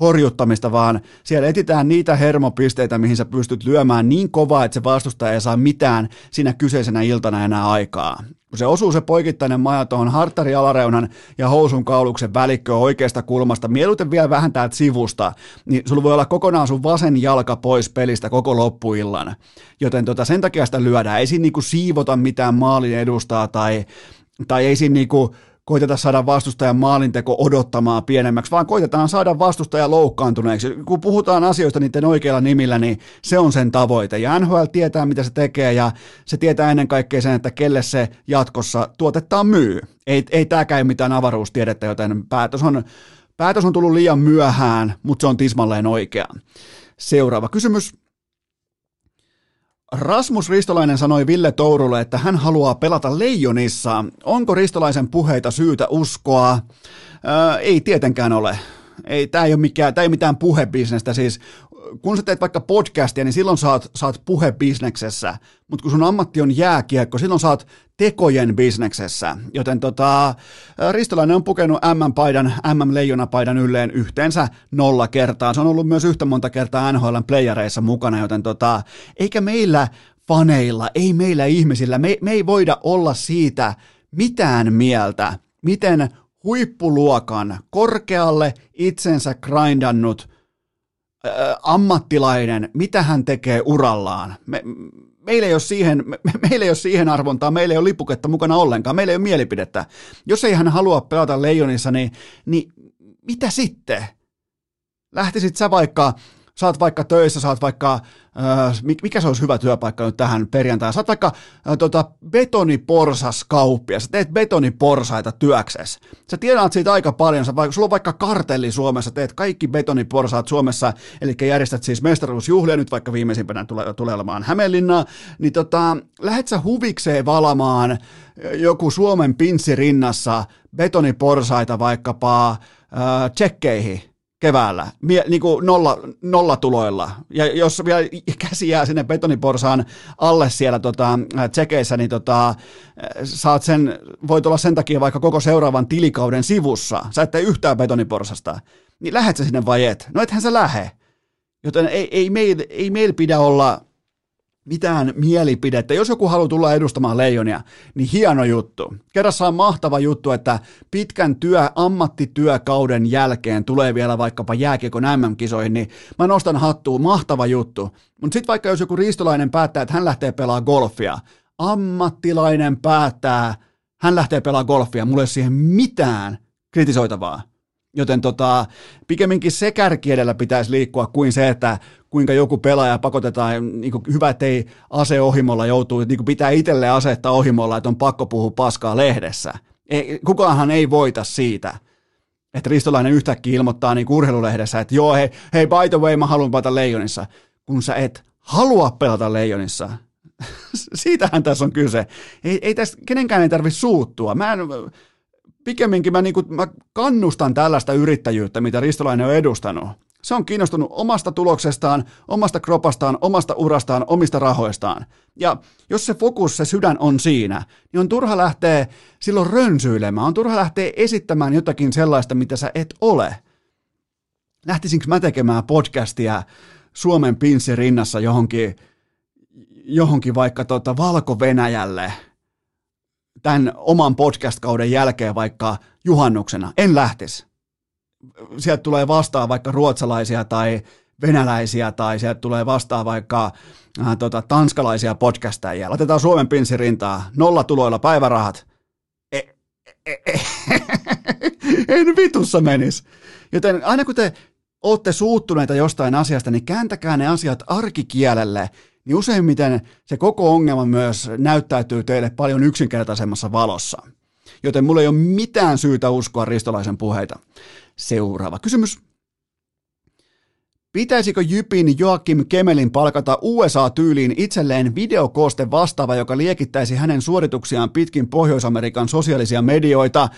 horjuttamista, vaan siellä etitään niitä hermopisteitä, mihin sä pystyt lyömään niin kovaa, että se vastustaja ei saa mitään siinä kyseisenä iltana enää aikaa. Kun se osuu se poikittainen maja tuohon alareunan ja housun kauluksen välikköön oikeasta kulmasta, mieluiten vielä vähän täältä sivusta, niin sulla voi olla kokonaan sun vasen jalka pois pelistä koko loppuillan. Joten tota, sen takia sitä lyödään. Ei siinä niinku siivota mitään maalin edustaa tai, tai ei siinä niinku koitetaan saada vastustajan maalinteko odottamaan pienemmäksi, vaan koitetaan saada vastustaja loukkaantuneeksi. Kun puhutaan asioista niiden oikeilla nimillä, niin se on sen tavoite. Ja NHL tietää, mitä se tekee, ja se tietää ennen kaikkea sen, että kelle se jatkossa tuotettaan myy. Ei, ei tämäkään mitään avaruustiedettä, joten päätös on, päätös on tullut liian myöhään, mutta se on tismalleen oikea. Seuraava kysymys. Rasmus Ristolainen sanoi Ville Tourulle, että hän haluaa pelata Leijonissa. Onko Ristolaisen puheita syytä uskoa? Ää, ei tietenkään ole. Ei, tämä ei ole, mikään, tämä ei ole mitään puhebisnestä, siis kun sä teet vaikka podcastia, niin silloin saat, saat puhebisneksessä, mutta kun sun ammatti on jääkiekko, silloin saat tekojen bisneksessä. Joten tota, Ristolainen on pukenut MM-paidan, MM-leijonapaidan ylleen yhteensä nolla kertaa. Se on ollut myös yhtä monta kertaa NHLn playareissa mukana, joten tota, eikä meillä faneilla, ei meillä ihmisillä, me, me ei voida olla siitä mitään mieltä, miten huippuluokan, korkealle itsensä grindannut ammattilainen, mitä hän tekee urallaan. Me, meillä, ei ole siihen, me, meillä ei ole siihen arvontaa, meillä ei ole lipuketta mukana ollenkaan, meillä ei ole mielipidettä. Jos ei hän halua pelata Leijonissa, niin, niin mitä sitten? Lähtisit sä vaikka sä oot vaikka töissä, sä oot vaikka, äh, mikä se olisi hyvä työpaikka nyt tähän perjantaan, sä oot vaikka äh, tota, betoniporsas kauppia, sä teet betoniporsaita työksessä. Sä tiedät siitä aika paljon, sä, sulla on vaikka kartelli Suomessa, teet kaikki betoniporsaat Suomessa, eli järjestät siis mestaruusjuhlia, nyt vaikka viimeisimpänä tulee, tulee olemaan Hämeenlinna, niin tota, lähet sä huvikseen valamaan joku Suomen pinssi rinnassa betoniporsaita vaikkapa äh, tsekkeihin, keväällä, mie, niin kuin nolla, nollatuloilla. Ja jos vielä [laughs] käsi jää sinne betoniporsaan alle siellä tota, tsekeissä, niin tota, saat sen, voit olla sen takia vaikka koko seuraavan tilikauden sivussa. Sä et yhtään betoniporsasta. Niin lähet sä sinne vai et? No ethän sä lähe. Joten ei, ei, meil, ei meillä pidä olla mitään mielipidettä. Jos joku haluaa tulla edustamaan leijonia, niin hieno juttu. Kerrassa on mahtava juttu, että pitkän työ, ammattityökauden jälkeen tulee vielä vaikkapa jääkiekon MM-kisoihin, niin mä nostan hattuun, mahtava juttu. Mutta sitten vaikka jos joku riistolainen päättää, että hän lähtee pelaamaan golfia, ammattilainen päättää, hän lähtee pelaamaan golfia, mulle ei siihen mitään kritisoitavaa. Joten tota, pikemminkin se kärki edellä pitäisi liikkua kuin se, että kuinka joku pelaaja pakotetaan, niin kuin hyvä, ettei ase ohimolla joutuu, niin kuin pitää itselle asettaa ohimolla, että on pakko puhua paskaa lehdessä. Ei, kukaanhan ei voita siitä, että Ristolainen yhtäkkiä ilmoittaa niin urheilulehdessä, että joo, hei, hei, by the way, mä haluan pelata Leijonissa, kun sä et halua pelata Leijonissa. [laughs] Siitähän tässä on kyse. Ei, ei tässä, kenenkään ei tarvitse suuttua. Mä en, pikemminkin mä, niin kuin, mä kannustan tällaista yrittäjyyttä, mitä Ristolainen on edustanut. Se on kiinnostunut omasta tuloksestaan, omasta kropastaan, omasta urastaan, omista rahoistaan. Ja jos se fokus, se sydän on siinä, niin on turha lähteä silloin rönsyilemään, on turha lähteä esittämään jotakin sellaista, mitä sä et ole. Lähtisinkö mä tekemään podcastia Suomen pinssi rinnassa johonkin, johonkin vaikka tota Valko-Venäjälle tämän oman podcast-kauden jälkeen vaikka juhannuksena? En lähtisi sieltä tulee vastaan vaikka ruotsalaisia tai venäläisiä tai sieltä tulee vastaan vaikka äh, tota, tanskalaisia podcastajia. Laitetaan Suomen pinssi rintaa, nolla tuloilla päivärahat. E, e, e, [laughs] en vitussa menis. Joten aina kun te olette suuttuneita jostain asiasta, niin kääntäkää ne asiat arkikielelle, niin useimmiten se koko ongelma myös näyttäytyy teille paljon yksinkertaisemmassa valossa. Joten mulla ei ole mitään syytä uskoa ristolaisen puheita. Seuraava kysymys. Pitäisikö Jypin Joakim Kemelin palkata USA-tyyliin itselleen videokooste vastaava, joka liekittäisi hänen suorituksiaan pitkin Pohjois-Amerikan sosiaalisia medioita?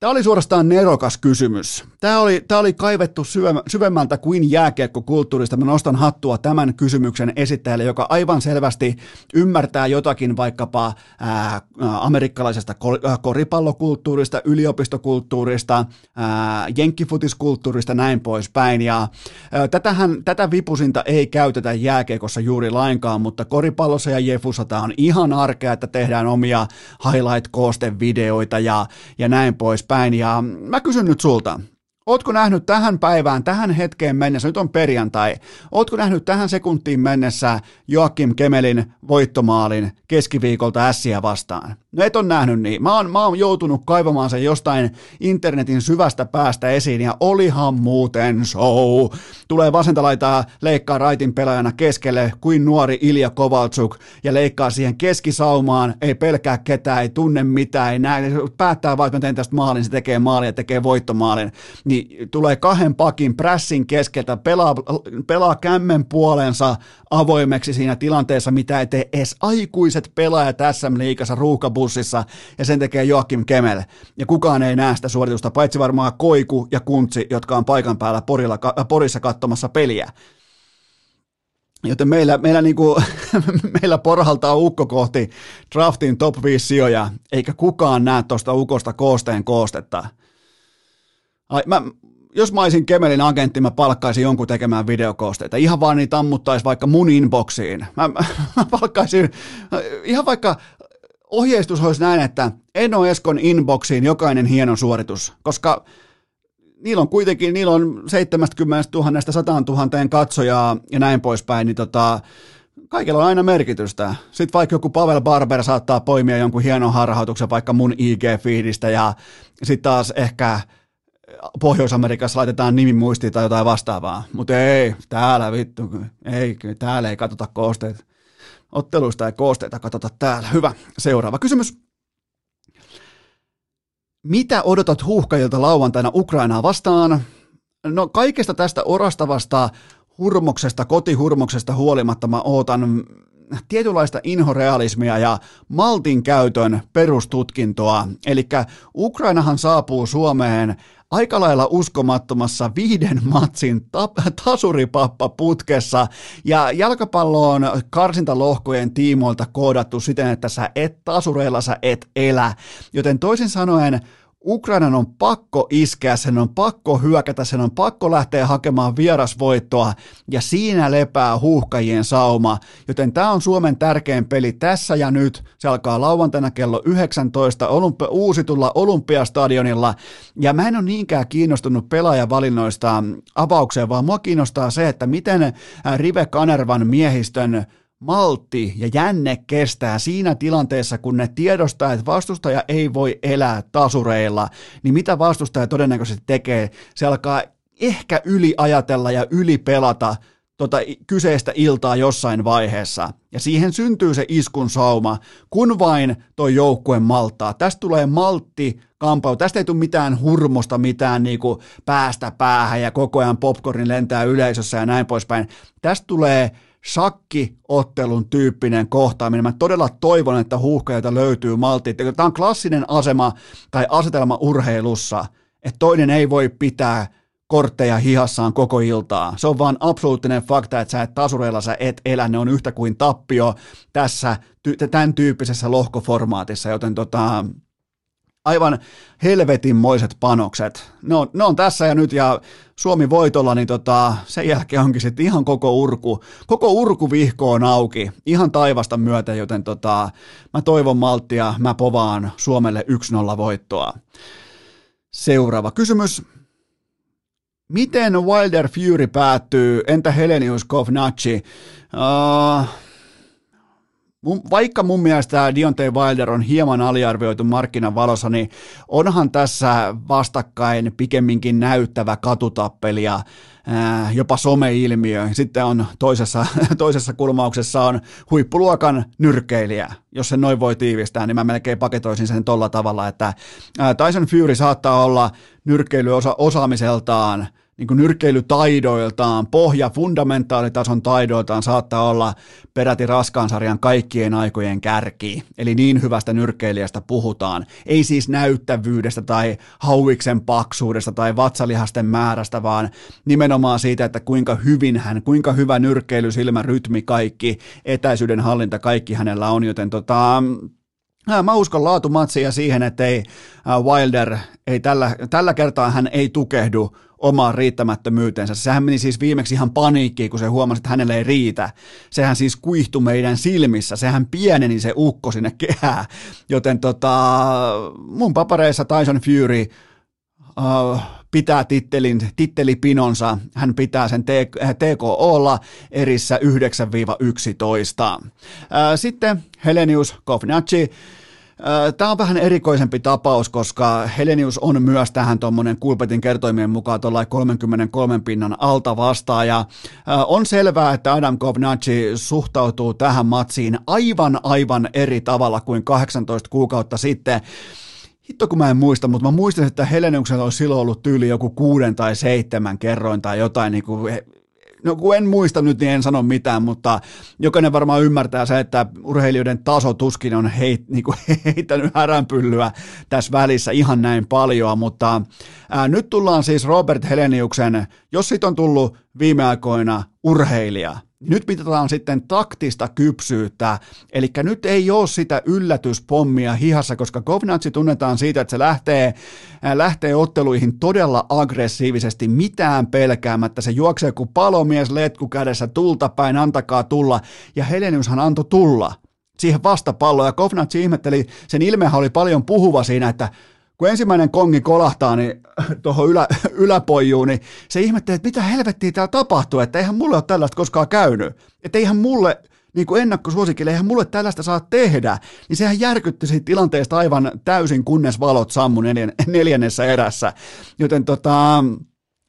Tämä oli suorastaan nerokas kysymys. Tämä oli, tämä oli kaivettu syvemmältä kuin jääkiekkokulttuurista. Mä nostan hattua tämän kysymyksen esittäjälle, joka aivan selvästi ymmärtää jotakin vaikkapa ää, amerikkalaisesta koripallokulttuurista, yliopistokulttuurista, ää, jenkkifutiskulttuurista, näin poispäin. Ja, ää, tätähän, tätä vipusinta ei käytetä jääkiekossa juuri lainkaan, mutta koripallossa ja jefussa tämä on ihan arkea, että tehdään omia highlight-koostevideoita ja, ja näin pois päin. Ja mä kysyn nyt sulta, Ootko nähnyt tähän päivään, tähän hetkeen mennessä, nyt on perjantai, ootko nähnyt tähän sekuntiin mennessä Joakim Kemelin voittomaalin keskiviikolta ässiä vastaan? No et on nähnyt niin. Mä oon, mä oon joutunut kaivamaan sen jostain internetin syvästä päästä esiin ja olihan muuten show. Tulee vasenta laitaa, leikkaa raitin pelaajana keskelle kuin nuori Ilja Kovaltsuk ja leikkaa siihen keskisaumaan, ei pelkää ketään, ei tunne mitään, ei näe, päättää että mä teen tästä maalin, se tekee maalin ja tekee voittomaalin. Niin tulee kahden pakin prässin keskeltä, pelaa, pelaa kämmen puolensa avoimeksi siinä tilanteessa, mitä ei tee edes aikuiset pelaajat tässä liikassa ruuhkabussissa, ja sen tekee Joakim Kemel. Ja kukaan ei näe sitä suoritusta, paitsi varmaan Koiku ja Kuntsi, jotka on paikan päällä Porilla, Porissa katsomassa peliä. Joten meillä, meillä, niinku, [laughs] meillä porhaltaa ukko kohti draftin top 5 sijoja, eikä kukaan näe tuosta ukosta koosteen koostetta. Ai, mä, jos mä olisin Kemelin agentti, mä palkkaisin jonkun tekemään videokoosteita. Ihan vaan niitä ammuttaisi vaikka mun inboxiin. Mä, mä, mä palkkaisin, ihan vaikka ohjeistus olisi näin, että Eno Eskon inboxiin jokainen hieno suoritus, koska niillä on kuitenkin, niillä on 70 000 100 000 katsojaa ja näin poispäin, niin tota, kaikilla on aina merkitystä. Sitten vaikka joku Pavel Barber saattaa poimia jonkun hienon harhautuksen vaikka mun IG-fiidistä ja sitten taas ehkä Pohjois-Amerikassa laitetaan nimimuistiin tai jotain vastaavaa, mutta ei, täällä vittu, ei, täällä ei katsota koosteita. Otteluista ei koosteita katsota täällä. Hyvä, seuraava kysymys. Mitä odotat huuhkajilta lauantaina Ukrainaa vastaan? No kaikesta tästä orastavasta hurmoksesta, kotihurmoksesta huolimatta mä ootan tietynlaista inhorealismia ja maltin käytön perustutkintoa. Eli Ukrainahan saapuu Suomeen aika lailla uskomattomassa viiden matsin ta- tasuripappa putkessa ja jalkapallo on karsintalohkojen tiimoilta koodattu siten, että sä et tasureilla sä et elä. Joten toisin sanoen Ukrainan on pakko iskeä, sen on pakko hyökätä, sen on pakko lähteä hakemaan vierasvoittoa ja siinä lepää huuhkajien sauma. Joten tämä on Suomen tärkein peli tässä ja nyt. Se alkaa lauantaina kello 19 olympi- uusitulla Olympiastadionilla ja mä en ole niinkään kiinnostunut pelaajavalinnoista avaukseen, vaan mua kiinnostaa se, että miten Rive Kanervan miehistön maltti ja jänne kestää siinä tilanteessa, kun ne tiedostaa, että vastustaja ei voi elää tasureilla, niin mitä vastustaja todennäköisesti tekee? Se alkaa ehkä yliajatella ja ylipelata tota kyseistä iltaa jossain vaiheessa. Ja siihen syntyy se iskun sauma, kun vain toi joukkue malttaa. Tästä tulee maltti kampau. Tästä ei tule mitään hurmosta, mitään niinku päästä päähän ja koko ajan popcornin lentää yleisössä ja näin poispäin. Tästä tulee shakkiottelun tyyppinen kohtaaminen. Mä todella toivon, että huuhkajilta löytyy maltti. Tämä on klassinen asema tai asetelma urheilussa, että toinen ei voi pitää kortteja hihassaan koko iltaa. Se on vaan absoluuttinen fakta, että sä et tasureilla sä et elä, ne on yhtä kuin tappio tässä tämän tyyppisessä lohkoformaatissa, joten tota, aivan helvetinmoiset panokset. Ne on, ne on tässä ja nyt ja Suomi voitolla, niin tota, sen jälkeen onkin sitten ihan koko urku, koko urku vihko on auki, ihan taivasta myöten, joten tota, mä toivon malttia, mä povaan Suomelle 1-0 voittoa. Seuraava kysymys. Miten Wilder Fury päättyy? Entä Helenius Kovnacci? Uh, vaikka mun mielestä Dionte Wilder on hieman aliarvioitu markkinan valossa, niin onhan tässä vastakkain pikemminkin näyttävä katutappeli ja jopa someilmiö. Sitten on toisessa, [laughs] toisessa kulmauksessa on huippuluokan nyrkkeilijä. Jos sen noin voi tiivistää, niin mä melkein paketoisin sen tolla tavalla, että Tyson Fury saattaa olla nyrkkeilyosaamiseltaan niin kuin nyrkkeilytaidoiltaan, pohja fundamentaalitason taidoiltaan saattaa olla peräti raskaan sarjan kaikkien aikojen kärki. Eli niin hyvästä nyrkkeilijästä puhutaan. Ei siis näyttävyydestä tai hauiksen paksuudesta tai vatsalihasten määrästä, vaan nimenomaan siitä, että kuinka hyvin hän, kuinka hyvä nyrkkeily, silmä, rytmi, kaikki, etäisyyden hallinta, kaikki hänellä on, joten tota, Mä uskon laatumatsia siihen, että ei Wilder, ei tällä, tällä kertaa hän ei tukehdu omaan riittämättömyytensä. Sehän meni siis viimeksi ihan paniikkiin, kun se huomasi, että hänelle ei riitä. Sehän siis kuihtui meidän silmissä, sehän pieneni se ukko sinne kehään. Joten tota, mun papareissa Tyson Fury uh, pitää tittelin, tittelipinonsa, hän pitää sen TKOlla erissä 9-11. Sitten Helenius Kovnacci, Tämä on vähän erikoisempi tapaus, koska Helenius on myös tähän tuommoinen Kulpetin kertoimien mukaan tuolla 33 pinnan alta vastaaja. On selvää, että Adam Kovnacci suhtautuu tähän matsiin aivan aivan eri tavalla kuin 18 kuukautta sitten. Hitto kun mä en muista, mutta mä muistan, että Heleniuksella olisi silloin ollut tyyli joku kuuden tai seitsemän kerroin tai jotain niin kuin no kun en muista nyt, niin en sano mitään, mutta jokainen varmaan ymmärtää se, että urheilijoiden taso tuskin on heit, niin kuin [laughs] heittänyt häränpyllyä tässä välissä ihan näin paljon, mutta ää, nyt tullaan siis Robert Heleniuksen, jos siitä on tullut viime aikoina urheilija, nyt mitataan sitten taktista kypsyyttä, eli nyt ei ole sitä yllätyspommia hihassa, koska Kovnatsi tunnetaan siitä, että se lähtee, äh, lähtee otteluihin todella aggressiivisesti, mitään pelkäämättä. Se juoksee kuin palomies letku kädessä, tulta päin, antakaa tulla, ja Heleniushan antoi tulla siihen vastapalloon, ja Kovnatsi ihmetteli, sen ilmehän oli paljon puhuva siinä, että kun ensimmäinen kongi kolahtaa niin [laughs] tuohon ylä, [laughs] yläpojuun, niin se ihmettelee, että mitä helvettiä täällä tapahtuu, että eihän mulle ole tällaista koskaan käynyt. Että eihän mulle, niin kuin ennakkosuosikille, eihän mulle tällaista saa tehdä. Niin sehän järkytti siitä tilanteesta aivan täysin, kunnes valot sammu neljän, [laughs] neljännessä erässä. Joten tota,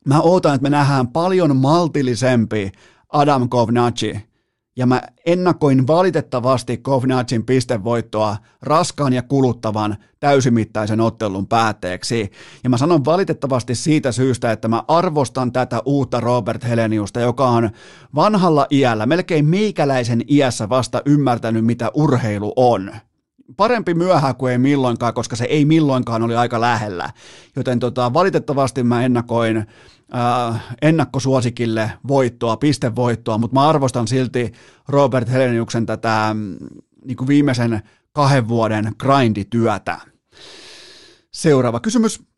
mä ootan, että me nähdään paljon maltillisempi Adam Kovnacci ja mä ennakoin valitettavasti Kovnacin pistevoittoa raskaan ja kuluttavan täysimittaisen ottelun päätteeksi. Ja mä sanon valitettavasti siitä syystä, että mä arvostan tätä uutta Robert Heleniusta, joka on vanhalla iällä, melkein meikäläisen iässä vasta ymmärtänyt, mitä urheilu on parempi myöhään kuin ei milloinkaan, koska se ei milloinkaan oli aika lähellä. Joten tota, valitettavasti mä ennakoin äh, ennakkosuosikille voittoa, pistevoittoa, mutta mä arvostan silti Robert Heleniuksen tätä mm, niin kuin viimeisen kahden vuoden grindityötä. Seuraava kysymys.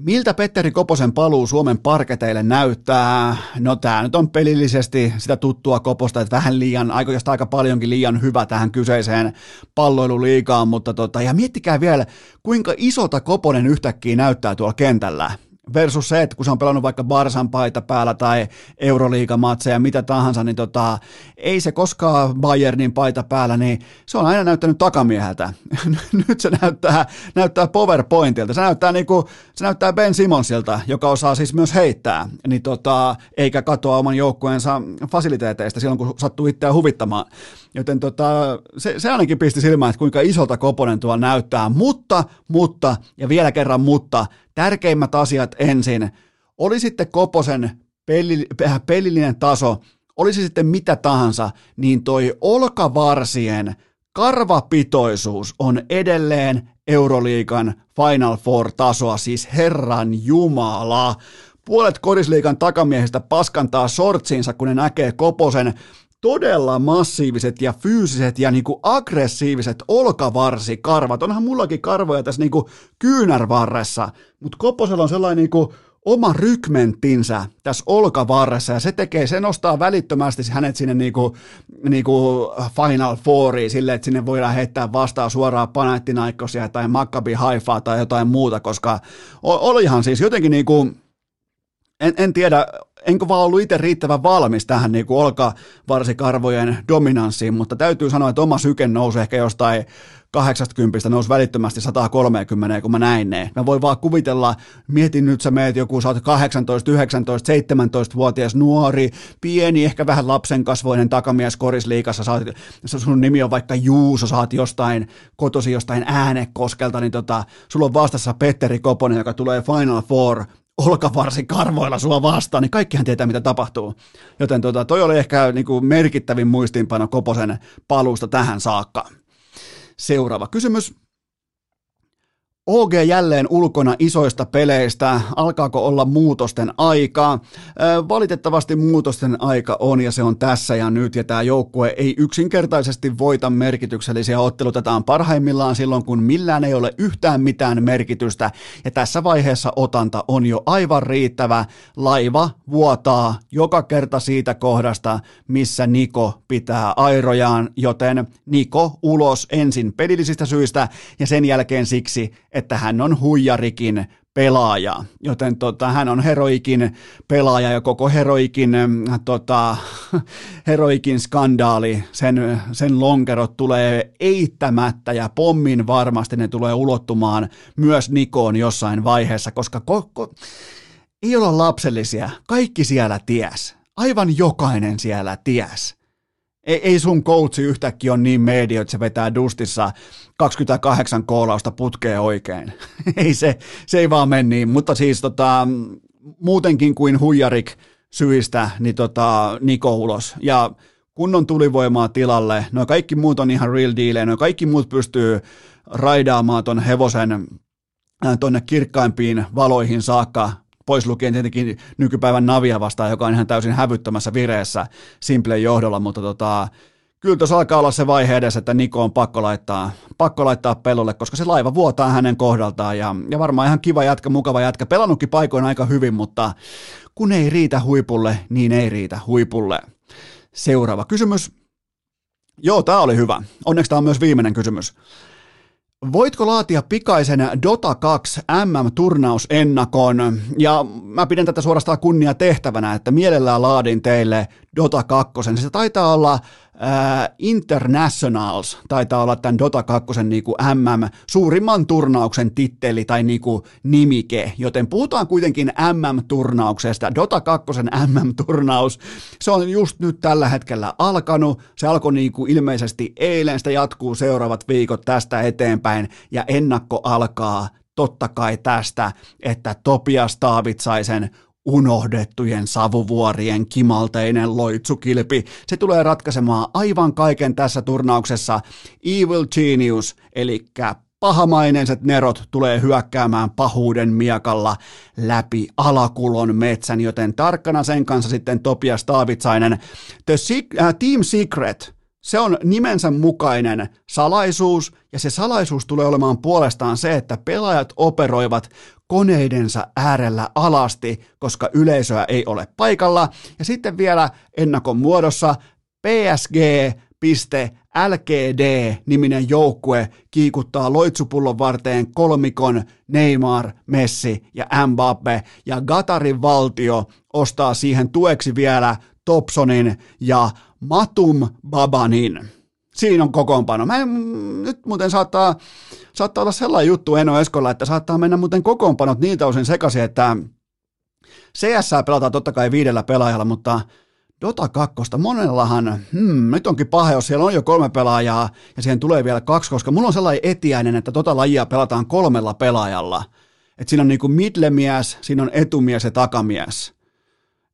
Miltä Petteri Koposen paluu Suomen parketeille näyttää? No tämä nyt on pelillisesti sitä tuttua Koposta, että vähän liian, oikeastaan aika paljonkin liian hyvä tähän kyseiseen palloiluliikaan, mutta tota, ja miettikää vielä, kuinka isota Koponen yhtäkkiä näyttää tuolla kentällä versus se, että kun se on pelannut vaikka Barsan paita päällä tai Euroliigamatseja, mitä tahansa, niin tota, ei se koskaan Bayernin paita päällä, niin se on aina näyttänyt takamieheltä. [laughs] Nyt se näyttää, näyttää PowerPointilta. Se näyttää, niinku, se näyttää Ben Simonsilta, joka osaa siis myös heittää, niin tota, eikä katoa oman joukkueensa fasiliteeteista silloin, kun sattuu itseään huvittamaan. Joten tota, se, se ainakin pisti silmään, että kuinka isolta Koponen tuo näyttää. Mutta, mutta, ja vielä kerran mutta, tärkeimmät asiat ensin. Oli sitten Koposen peli, äh, pelillinen taso, olisi sitten mitä tahansa, niin toi olkavarsien karvapitoisuus on edelleen Euroliikan Final Four-tasoa, siis Herran Jumala. Puolet kodisliikan takamiehistä paskantaa sortsiinsa, kun ne näkee Koposen todella massiiviset ja fyysiset ja niinku aggressiiviset olkavarsikarvat. Onhan mullakin karvoja tässä niinku kyynärvarressa, mutta Koposella on sellainen niinku oma rykmenttinsä tässä olkavarressa ja se tekee, se nostaa välittömästi hänet sinne niinku, niinku Final Fouriin sille, että sinne voidaan heittää vastaan suoraan Panathinaikosia tai Maccabi Haifaa tai jotain muuta, koska olihan siis jotenkin niinku, en, en tiedä, enkö vaan ollut itse riittävän valmis tähän niin kuin olkavarsikarvojen dominanssiin, mutta täytyy sanoa, että oma syke nousi ehkä jostain 80 nousi välittömästi 130, kun mä näin ne. Mä voin vaan kuvitella, mietin nyt sä meet joku, sä oot 18, 19, 17-vuotias nuori, pieni, ehkä vähän lapsen kasvoinen takamies korisliikassa, sä oot, sun nimi on vaikka Juuso, sä oot jostain, kotosi jostain äänekoskelta, niin tota, sulla on vastassa Petteri Koponen, joka tulee Final Four olkavarsi karvoilla sua vastaan, niin kaikkihan tietää, mitä tapahtuu. Joten tota, toi oli ehkä niin kuin merkittävin muistiinpano Koposen paluusta tähän saakka. Seuraava kysymys. OG jälleen ulkona isoista peleistä. Alkaako olla muutosten aika? Valitettavasti muutosten aika on ja se on tässä ja nyt ja tämä joukkue ei yksinkertaisesti voita merkityksellisiä otteluita. Tämä on parhaimmillaan silloin, kun millään ei ole yhtään mitään merkitystä ja tässä vaiheessa otanta on jo aivan riittävä. Laiva vuotaa joka kerta siitä kohdasta, missä Niko pitää airojaan, joten Niko ulos ensin pelillisistä syistä ja sen jälkeen siksi, että hän on huijarikin pelaaja, joten tota, hän on heroikin pelaaja ja koko heroikin, tota, [laughs] heroikin skandaali, sen, sen lonkerot tulee eittämättä ja pommin varmasti ne tulee ulottumaan myös Nikoon jossain vaiheessa, koska koko, ei olla lapsellisia, kaikki siellä ties, aivan jokainen siellä ties ei, ei sun coachi yhtäkkiä ole niin media, että se vetää dustissa 28 koolausta putkeen oikein. [laughs] ei se, se ei vaan mene niin, mutta siis tota, muutenkin kuin huijarik syistä, niin tota, Niko ulos. Ja kunnon tulivoimaa tilalle, no kaikki muut on ihan real deal, no kaikki muut pystyy raidaamaan ton hevosen äh, tonne kirkkaimpiin valoihin saakka pois lukien tietenkin nykypäivän Navia vastaan, joka on ihan täysin hävyttömässä vireessä Simple johdolla, mutta tota, kyllä tuossa alkaa olla se vaihe edessä, että Niko on pakko laittaa, pakko laittaa pelolle, koska se laiva vuotaa hänen kohdaltaan ja, ja varmaan ihan kiva jätkä, mukava jätkä, pelannutkin paikoin aika hyvin, mutta kun ei riitä huipulle, niin ei riitä huipulle. Seuraava kysymys. Joo, tämä oli hyvä. Onneksi tämä on myös viimeinen kysymys. Voitko laatia pikaisen Dota 2 MM-turnausennakon? Ja mä pidän tätä suorastaan kunnia tehtävänä, että mielellään laadin teille Dota 2. Se taitaa olla äh, Internationals, taitaa olla tämän Dota 2 niin kuin MM, suurimman turnauksen titteli tai niin kuin nimike, joten puhutaan kuitenkin MM-turnauksesta. Dota 2 MM-turnaus, se on just nyt tällä hetkellä alkanut, se alkoi niin kuin ilmeisesti eilen, sitä jatkuu seuraavat viikot tästä eteenpäin, ja ennakko alkaa totta kai tästä, että Topias Taavitsaisen unohdettujen savuvuorien kimalteinen loitsukilpi. Se tulee ratkaisemaan aivan kaiken tässä turnauksessa. Evil Genius, eli pahamaineiset nerot tulee hyökkäämään pahuuden miekalla läpi alakulon metsän, joten tarkkana sen kanssa sitten Topias Taavitsainen. The uh, Team Secret, se on nimensä mukainen salaisuus, ja se salaisuus tulee olemaan puolestaan se, että pelaajat operoivat koneidensa äärellä alasti, koska yleisöä ei ole paikalla. Ja sitten vielä ennakon muodossa PSG.LGD-niminen joukkue kiikuttaa loitsupullon varteen kolmikon Neymar, Messi ja Mbappe, ja Gatarin valtio ostaa siihen tueksi vielä Topsonin ja Matum Babanin. Siinä on kokoonpano. Mä en, nyt muuten saattaa saattaa olla sellainen juttu Eno Eskolla, että saattaa mennä muuten kokoonpanot niiltä osin sekaisin, että CS pelataan totta kai viidellä pelaajalla, mutta Dota 2, monellahan, hmm, nyt onkin paha, jos siellä on jo kolme pelaajaa ja siihen tulee vielä kaksi, koska mulla on sellainen etiäinen, että tota lajia pelataan kolmella pelaajalla. Että siinä on niinku midlemies, siinä on etumies ja takamies.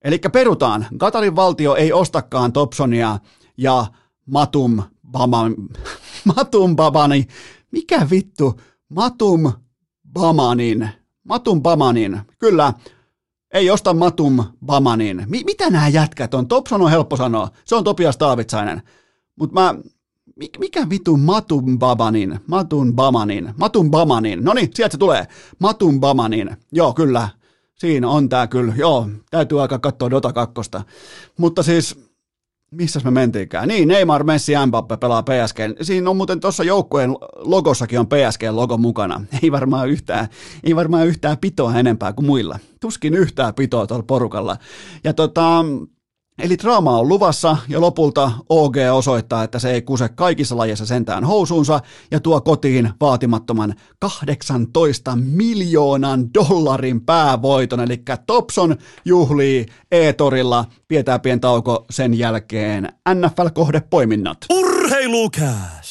Eli perutaan. Katarin valtio ei ostakaan Topsonia ja Matum Baman, [laughs] Matum Babani mikä vittu, Matum Bamanin, Matum Bamanin, kyllä, ei osta Matum Bamanin. Mi- mitä nämä jätkät on? Topson on helppo sanoa, se on Topias Taavitsainen. Mutta mä, mikä vitu Matum Babanin, Matum Bamanin, Matum Bamanin, no niin, sieltä se tulee, Matum Bamanin, joo kyllä, siinä on tää kyllä, joo, täytyy aika katsoa Dota 2. Mutta siis, missä me mentiinkään? Niin, Neymar, Messi, Mbappe pelaa PSG. Siinä on muuten tuossa joukkueen logossakin on PSG-logo mukana. [laughs] Ei varmaan yhtään, ei varmaan yhtään pitoa enempää kuin muilla. Tuskin yhtään pitoa tuolla porukalla. Ja tota, Eli draama on luvassa ja lopulta OG osoittaa, että se ei kuse kaikissa lajeissa sentään housuunsa ja tuo kotiin vaatimattoman 18 miljoonan dollarin päävoiton. Eli Topson juhlii E-torilla, pidetään pieni tauko sen jälkeen NFL-kohdepoiminnat. Urheilukääst!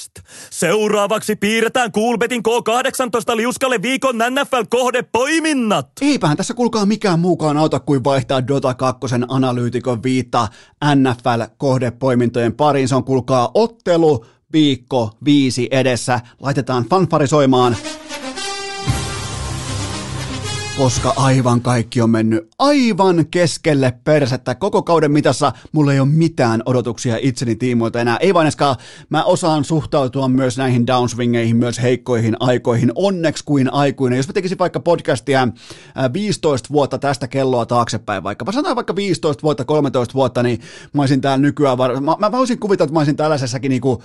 Seuraavaksi piirretään Coolbetin K18 liuskalle viikon NFL-kohdepoiminnat. Eipähän tässä kulkaa mikään muukaan auta kuin vaihtaa Dota 2 analyytikon viitta NFL-kohdepoimintojen pariin. Se on kulkaa ottelu viikko viisi edessä. Laitetaan fanfarisoimaan koska aivan kaikki on mennyt aivan keskelle persettä. Koko kauden mitassa mulla ei ole mitään odotuksia itseni tiimoilta enää. Ei vain eskaan, mä osaan suhtautua myös näihin downswingeihin, myös heikkoihin aikoihin, onneksi kuin aikuinen. Jos mä tekisin vaikka podcastia 15 äh, vuotta tästä kelloa taaksepäin, vaikka sanotaan vaikka 15 vuotta, 13 vuotta, niin mä olisin täällä nykyään, var- mä, mä voisin kuvitella, että mä olisin tällaisessakin niinku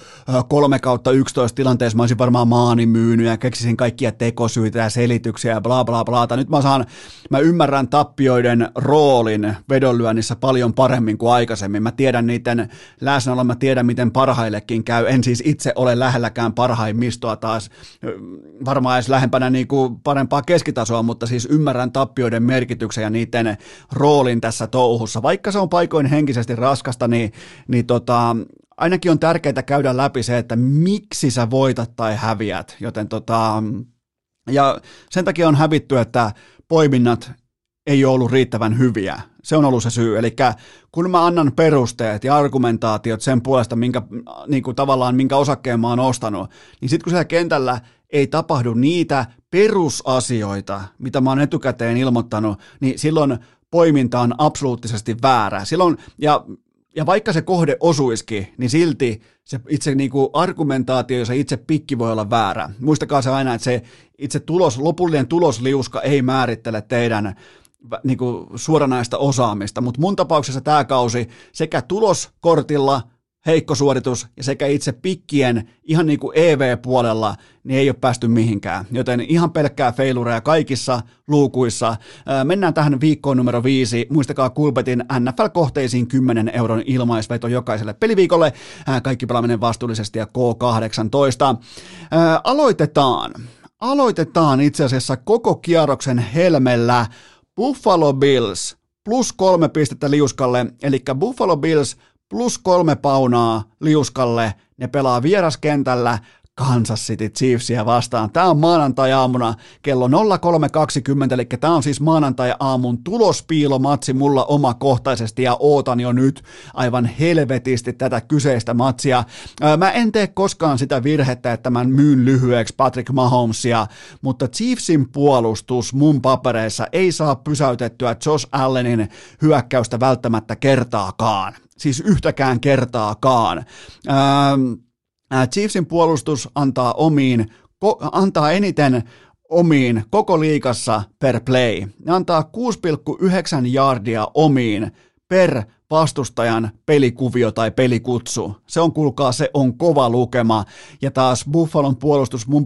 3 äh, kautta 11 tilanteessa, mä olisin varmaan maani myynyt ja keksisin kaikkia tekosyitä ja selityksiä ja bla bla bla. Nyt mä saan, mä ymmärrän tappioiden roolin vedonlyönnissä paljon paremmin kuin aikaisemmin. Mä tiedän niiden läsnäolon, mä tiedän miten parhaillekin käy. En siis itse ole lähelläkään parhaimmistoa taas, varmaan edes lähempänä niin kuin parempaa keskitasoa, mutta siis ymmärrän tappioiden merkityksen ja niiden roolin tässä touhussa. Vaikka se on paikoin henkisesti raskasta, niin, niin tota, ainakin on tärkeää käydä läpi se, että miksi sä voitat tai häviät, joten tota, ja sen takia on hävitty, että poiminnat ei ole ollut riittävän hyviä. Se on ollut se syy. Eli kun mä annan perusteet ja argumentaatiot sen puolesta, minkä, niin kuin tavallaan minkä osakkeen mä oon ostanut, niin sitten kun siellä kentällä ei tapahdu niitä perusasioita, mitä mä oon etukäteen ilmoittanut, niin silloin poiminta on absoluuttisesti väärä. Silloin, ja ja vaikka se kohde osuiski, niin silti se itse niin kuin argumentaatio ja se itse pikki voi olla väärä. Muistakaa se aina, että se itse tulos, lopullinen tulosliuska ei määrittele teidän niin kuin suoranaista osaamista, mutta mun tapauksessa tämä kausi sekä tuloskortilla – heikko suoritus ja sekä itse pikkien ihan niin kuin EV-puolella niin ei ole päästy mihinkään. Joten ihan pelkkää feilureja kaikissa luukuissa. Mennään tähän viikkoon numero viisi. Muistakaa Kulpetin NFL-kohteisiin 10 euron ilmaisveto jokaiselle peliviikolle. Kaikki pelaaminen vastuullisesti ja K18. Aloitetaan. Aloitetaan itse asiassa koko kierroksen helmellä Buffalo Bills plus kolme pistettä liuskalle, eli Buffalo Bills plus kolme paunaa liuskalle. Ne pelaa vieraskentällä Kansas City Chiefsia vastaan. Tämä on maanantai-aamuna kello 03.20, eli tämä on siis maanantai-aamun tulospiilomatsi mulla omakohtaisesti ja ootan jo nyt aivan helvetisti tätä kyseistä matsia. Mä en tee koskaan sitä virhettä, että mä myyn lyhyeksi Patrick Mahomesia, mutta Chiefsin puolustus mun papereissa ei saa pysäytettyä Josh Allenin hyökkäystä välttämättä kertaakaan siis yhtäkään kertaakaan. Ähm, äh, Chiefsin puolustus antaa omiin, ko, antaa eniten omiin koko liikassa per play. Ne antaa 6,9 jardia omiin per vastustajan pelikuvio tai pelikutsu. Se on, kuulkaa, se on kova lukema. Ja taas Buffalon puolustus mun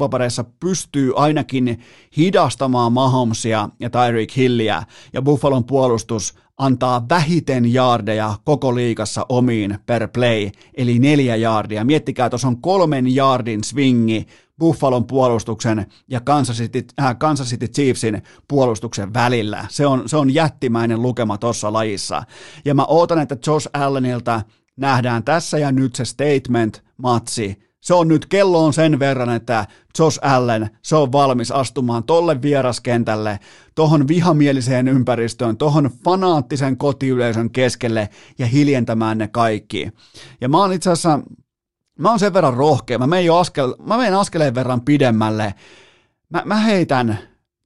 pystyy ainakin hidastamaan Mahomesia ja Tyreek Hilliä. Ja Buffalon puolustus antaa vähiten jaardeja koko liikassa omiin per play, eli neljä jaardia. Miettikää, tuossa on kolmen jaardin swingi Buffalon puolustuksen ja Kansas City, äh, Kansas City Chiefsin puolustuksen välillä. Se on, se on jättimäinen lukema tuossa lajissa. Ja mä ootan, että Josh Allenilta nähdään tässä ja nyt se statement-matsi se on nyt, kello on sen verran, että Josh Allen, se on valmis astumaan tolle vieraskentälle, tohon vihamieliseen ympäristöön, tohon fanaattisen kotiyleisön keskelle ja hiljentämään ne kaikki. Ja mä oon itse asiassa, mä oon sen verran rohkea, mä menen jo askel, mä menen askeleen verran pidemmälle. Mä, mä heitän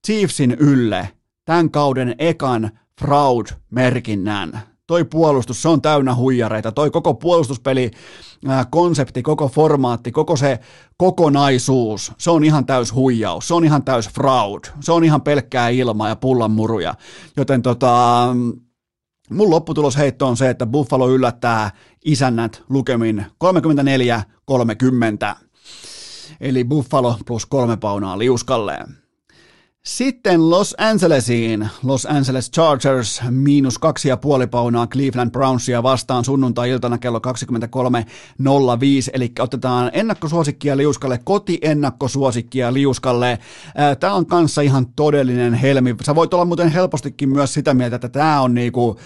Chiefsin ylle tämän kauden ekan fraud-merkinnän toi puolustus, se on täynnä huijareita, toi koko puolustuspeli, ää, konsepti, koko formaatti, koko se kokonaisuus, se on ihan täys huijaus, se on ihan täys fraud, se on ihan pelkkää ilmaa ja pullanmuruja, joten tota, mun lopputulosheitto on se, että Buffalo yllättää isännät lukemin 34-30, eli Buffalo plus kolme paunaa liuskalleen. Sitten Los Angelesiin. Los Angeles Chargers miinus kaksi ja puoli paunaa Cleveland Brownsia vastaan sunnuntai-iltana kello 23.05. Eli otetaan ennakkosuosikkia liuskalle, kotiennakkosuosikkia liuskalle. Tämä on kanssa ihan todellinen helmi. Sä voit olla muuten helpostikin myös sitä mieltä, että tämä on niinku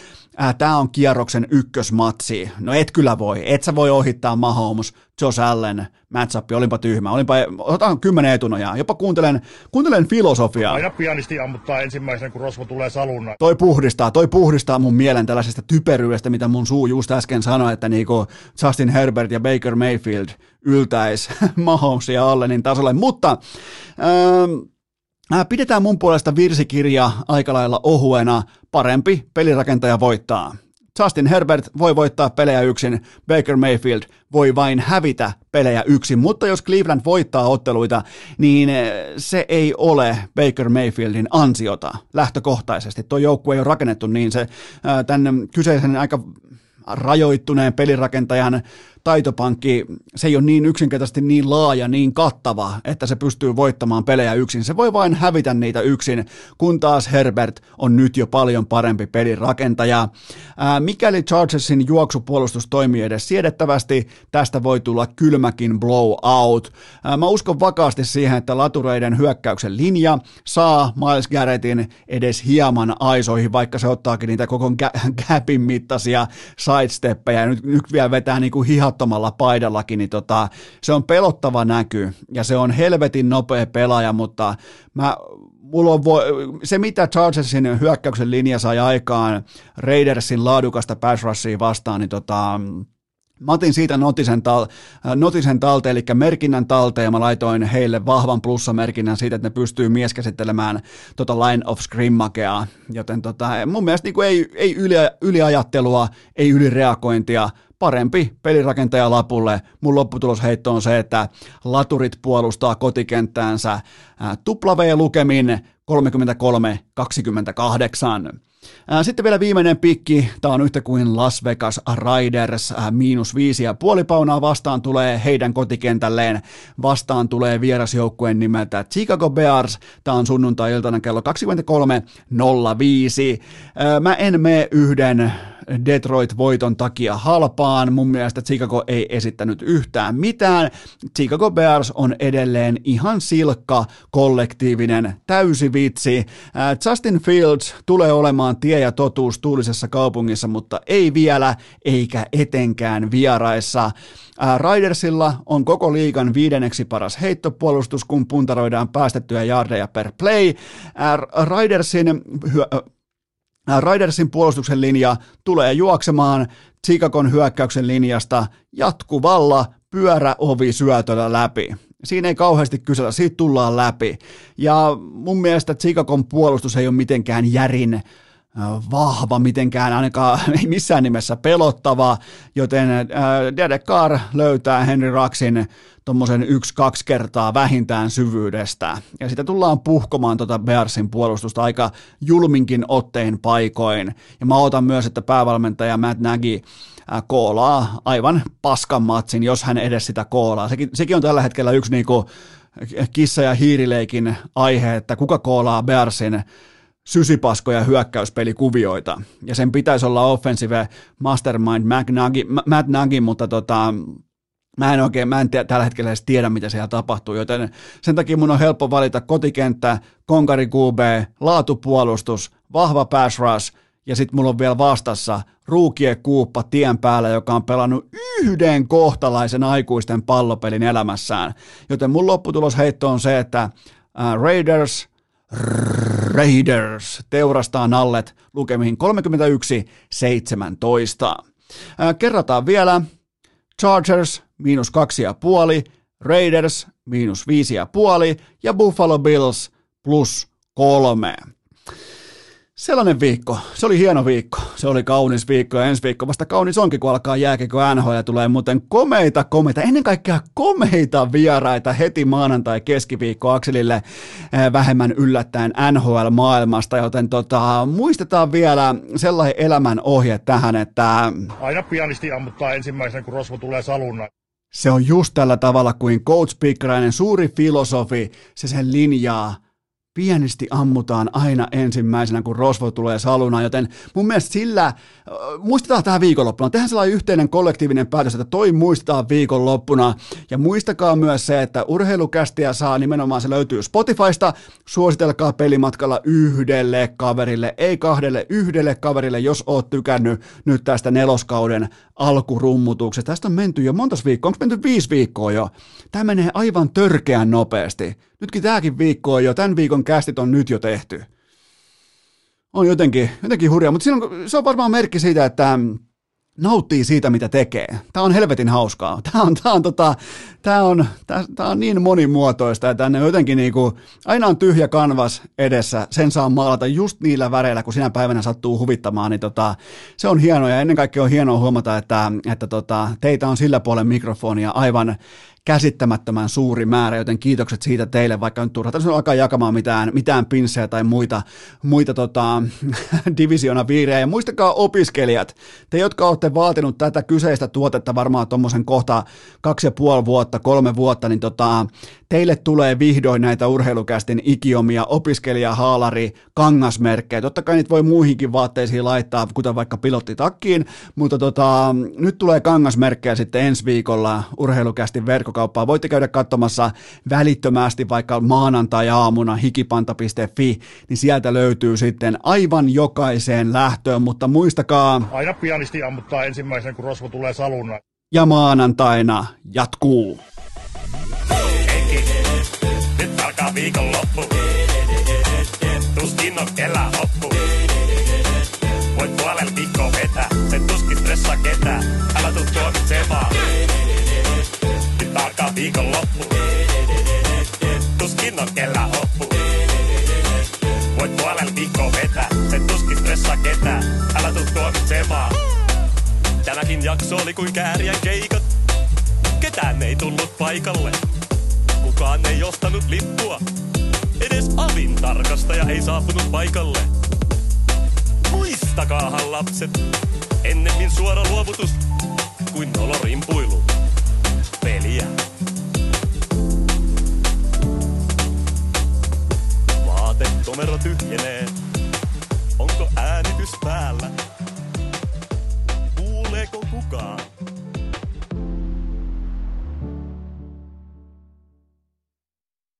äh, tämä on kierroksen ykkösmatsi. No et kyllä voi, et sä voi ohittaa Mahomes, Josh Allen, matchup, olinpa tyhmä, olinpa, otan kymmenen etunojaa, jopa kuuntelen, kuuntelen filosofiaa. Aina pianisti ammuttaa ensimmäisen, kun rosvo tulee salunna. Toi puhdistaa, toi puhdistaa mun mielen tällaisesta typeryydestä, mitä mun suu just äsken sanoi, että niinku Justin Herbert ja Baker Mayfield yltäis [laughs] Mahomes ja Allenin tasolle, mutta ähm, Pidetään mun puolesta virsikirja aika lailla ohuena, parempi pelirakentaja voittaa. Justin Herbert voi voittaa pelejä yksin, Baker Mayfield voi vain hävitä pelejä yksin, mutta jos Cleveland voittaa otteluita, niin se ei ole Baker Mayfieldin ansiota lähtökohtaisesti. Tuo joukkue ei ole rakennettu niin, se tämän kyseisen aika rajoittuneen pelirakentajan taitopankki, se ei ole niin yksinkertaisesti niin laaja, niin kattava, että se pystyy voittamaan pelejä yksin. Se voi vain hävitä niitä yksin, kun taas Herbert on nyt jo paljon parempi pelirakentaja. Ää, mikäli Chargersin juoksupuolustus toimii edes siedettävästi, tästä voi tulla kylmäkin blowout. Ää, mä uskon vakaasti siihen, että latureiden hyökkäyksen linja saa Miles Garrettin edes hieman aisoihin, vaikka se ottaakin niitä koko gapin mittaisia sidesteppejä nyt, nyt vielä vetää niinku hihat mahdottomalla paidallakin, niin tota, se on pelottava näky ja se on helvetin nopea pelaaja, mutta mä mulla on vo- se, mitä Chargersin hyökkäyksen linja sai aikaan Raidersin laadukasta pass vastaan, niin tota, Mä otin siitä notisen, tal- notisen talteen, eli merkinnän talteen, ja mä laitoin heille vahvan plussamerkinnän siitä, että ne pystyy mieskäsittelemään tota line of scrimmagea. Joten tota, mun mielestä niin ei, ei yli, yliajattelua, ei ylireagointia, parempi pelirakentaja lapulle. Mun lopputulosheitto on se, että laturit puolustaa kotikenttäänsä tupla V-lukemin 33-28. Sitten vielä viimeinen pikki, tämä on yhtä kuin Las Vegas Riders, miinus viisi ja puoli paunaa vastaan tulee heidän kotikentälleen, vastaan tulee vierasjoukkueen nimeltä Chicago Bears, tämä on sunnuntai-iltana kello 23.05. Mä en mene yhden Detroit-voiton takia halpaan. Mun mielestä Chicago ei esittänyt yhtään mitään. Chicago Bears on edelleen ihan silkka, kollektiivinen, täysi vitsi. Justin Fields tulee olemaan tie ja totuus tuulisessa kaupungissa, mutta ei vielä, eikä etenkään vieraissa. Ridersilla on koko liigan viidenneksi paras heittopuolustus, kun puntaroidaan päästettyjä jardeja per play. Ridersin Ridersin puolustuksen linja tulee juoksemaan Chicagon hyökkäyksen linjasta jatkuvalla pyöräovi syötöllä läpi. Siinä ei kauheasti kysellä, siitä tullaan läpi. Ja mun mielestä Chicagon puolustus ei ole mitenkään järin vahva mitenkään, ainakaan [laughs] ei missään nimessä pelottava, joten Derek Carr löytää Henry Raxin tuommoisen yksi-kaksi kertaa vähintään syvyydestä. Ja sitä tullaan puhkomaan tuota Bearsin puolustusta aika julminkin ottein paikoin. Ja mä otan myös, että päävalmentaja Matt Nagy koolaa aivan paskan matsin, jos hän edes sitä koolaa. Sekin, sekin on tällä hetkellä yksi niinku kissa- ja hiirileikin aihe, että kuka koolaa Bearsin sysipaskoja hyökkäyspelikuvioita. Ja sen pitäisi olla offensive mastermind Matt Nagy, mutta tota, Mä en oikein, mä en t- tällä hetkellä edes tiedä, mitä siellä tapahtuu, joten sen takia mun on helppo valita kotikenttä, konkari QB, laatupuolustus, vahva pass rush, ja sitten mulla on vielä vastassa ruukie kuuppa tien päällä, joka on pelannut yhden kohtalaisen aikuisten pallopelin elämässään. Joten mun lopputulosheitto on se, että Raiders, Raiders teurastaa nallet lukemiin 31-17. Kerrataan vielä, Chargers miinus kaksi ja puoli, Raiders miinus viisi ja puoli ja Buffalo Bills plus kolme. Sellainen viikko. Se oli hieno viikko. Se oli kaunis viikko ja ensi viikko vasta kaunis onkin, kun alkaa jääkeko NHL ja tulee muuten komeita, komeita, ennen kaikkea komeita vieraita heti maanantai keskiviikko Akselille eh, vähemmän yllättäen NHL-maailmasta, joten tota, muistetaan vielä sellainen elämän ohje tähän, että... Aina pianisti ammuttaa ensimmäisenä, kun rosvo tulee salunna. Se on just tällä tavalla kuin Coach Pikkarainen, suuri filosofi, se sen linjaa pienisti ammutaan aina ensimmäisenä, kun rosvo tulee saluna, joten mun mielestä sillä, muistetaan tähän viikonloppuna, tehdään sellainen yhteinen kollektiivinen päätös, että toi muistetaan viikonloppuna, ja muistakaa myös se, että urheilukästiä saa nimenomaan, se löytyy Spotifysta, suositelkaa pelimatkalla yhdelle kaverille, ei kahdelle, yhdelle kaverille, jos oot tykännyt nyt tästä neloskauden alkurummutuksesta. Tästä on menty jo monta viikkoa, onko menty viisi viikkoa jo? Tämä menee aivan törkeän nopeasti. Nytkin tämäkin viikko on jo, tämän viikon kästit on nyt jo tehty. On jotenkin, jotenkin hurjaa, mutta on, se on varmaan merkki siitä, että nauttii siitä, mitä tekee. Tämä on helvetin hauskaa. Tämä on, tämä on, tota, tämä on, tää, on niin monimuotoista ja tänne jotenkin niinku, aina on tyhjä kanvas edessä, sen saa maalata just niillä väreillä, kun sinä päivänä sattuu huvittamaan, niin tota, se on hienoa ja ennen kaikkea on hienoa huomata, että, että tota, teitä on sillä puolen mikrofonia aivan käsittämättömän suuri määrä, joten kiitokset siitä teille, vaikka nyt turha tässä alkaa jakamaan mitään, mitään pinssejä tai muita, muita tota, [laughs] divisiona viirejä. Ja muistakaa opiskelijat, te jotka olette vaatinut tätä kyseistä tuotetta varmaan tuommoisen kohta kaksi ja puoli vuotta, kolme vuotta, niin tota, teille tulee vihdoin näitä urheilukästin ikiomia opiskelijahaalari kangasmerkkejä. Totta kai niitä voi muihinkin vaatteisiin laittaa, kuten vaikka pilottitakkiin, mutta tota, nyt tulee kangasmerkkejä sitten ensi viikolla urheilukästin verkkokauppaa. Voitte käydä katsomassa välittömästi vaikka maanantai-aamuna hikipanta.fi, niin sieltä löytyy sitten aivan jokaiseen lähtöön, mutta muistakaa... Aina pianisti ammuttaa ensimmäisenä, kun rosvo tulee salunnan. Ja maanantaina jatkuu. Nyt alkaa viikonloppu. Tuskin on kellä hoppu. Voit puolella viikkoa vetää, sen tuskin stressaa ketään. Älä tuu tuomitsemaan. Nyt alkaa viikonloppu. Tuskin on kellä hoppu. Voit puolella viikkoa vetää, sen tuskin stressaa ketään. Älä tuu tuomitsemaan. Tämäkin jakso oli kuin kääriän keikat. Ketään ei tullut paikalle. Kukaan ei ostanut lippua. Edes avin tarkastaja ei saapunut paikalle. Muistakaahan lapset, ennemmin suora luovutus kuin nolorimpuilu. Peliä. Vaatekomero tyhjenee. Onko äänitys päällä? tuleeko kukaan?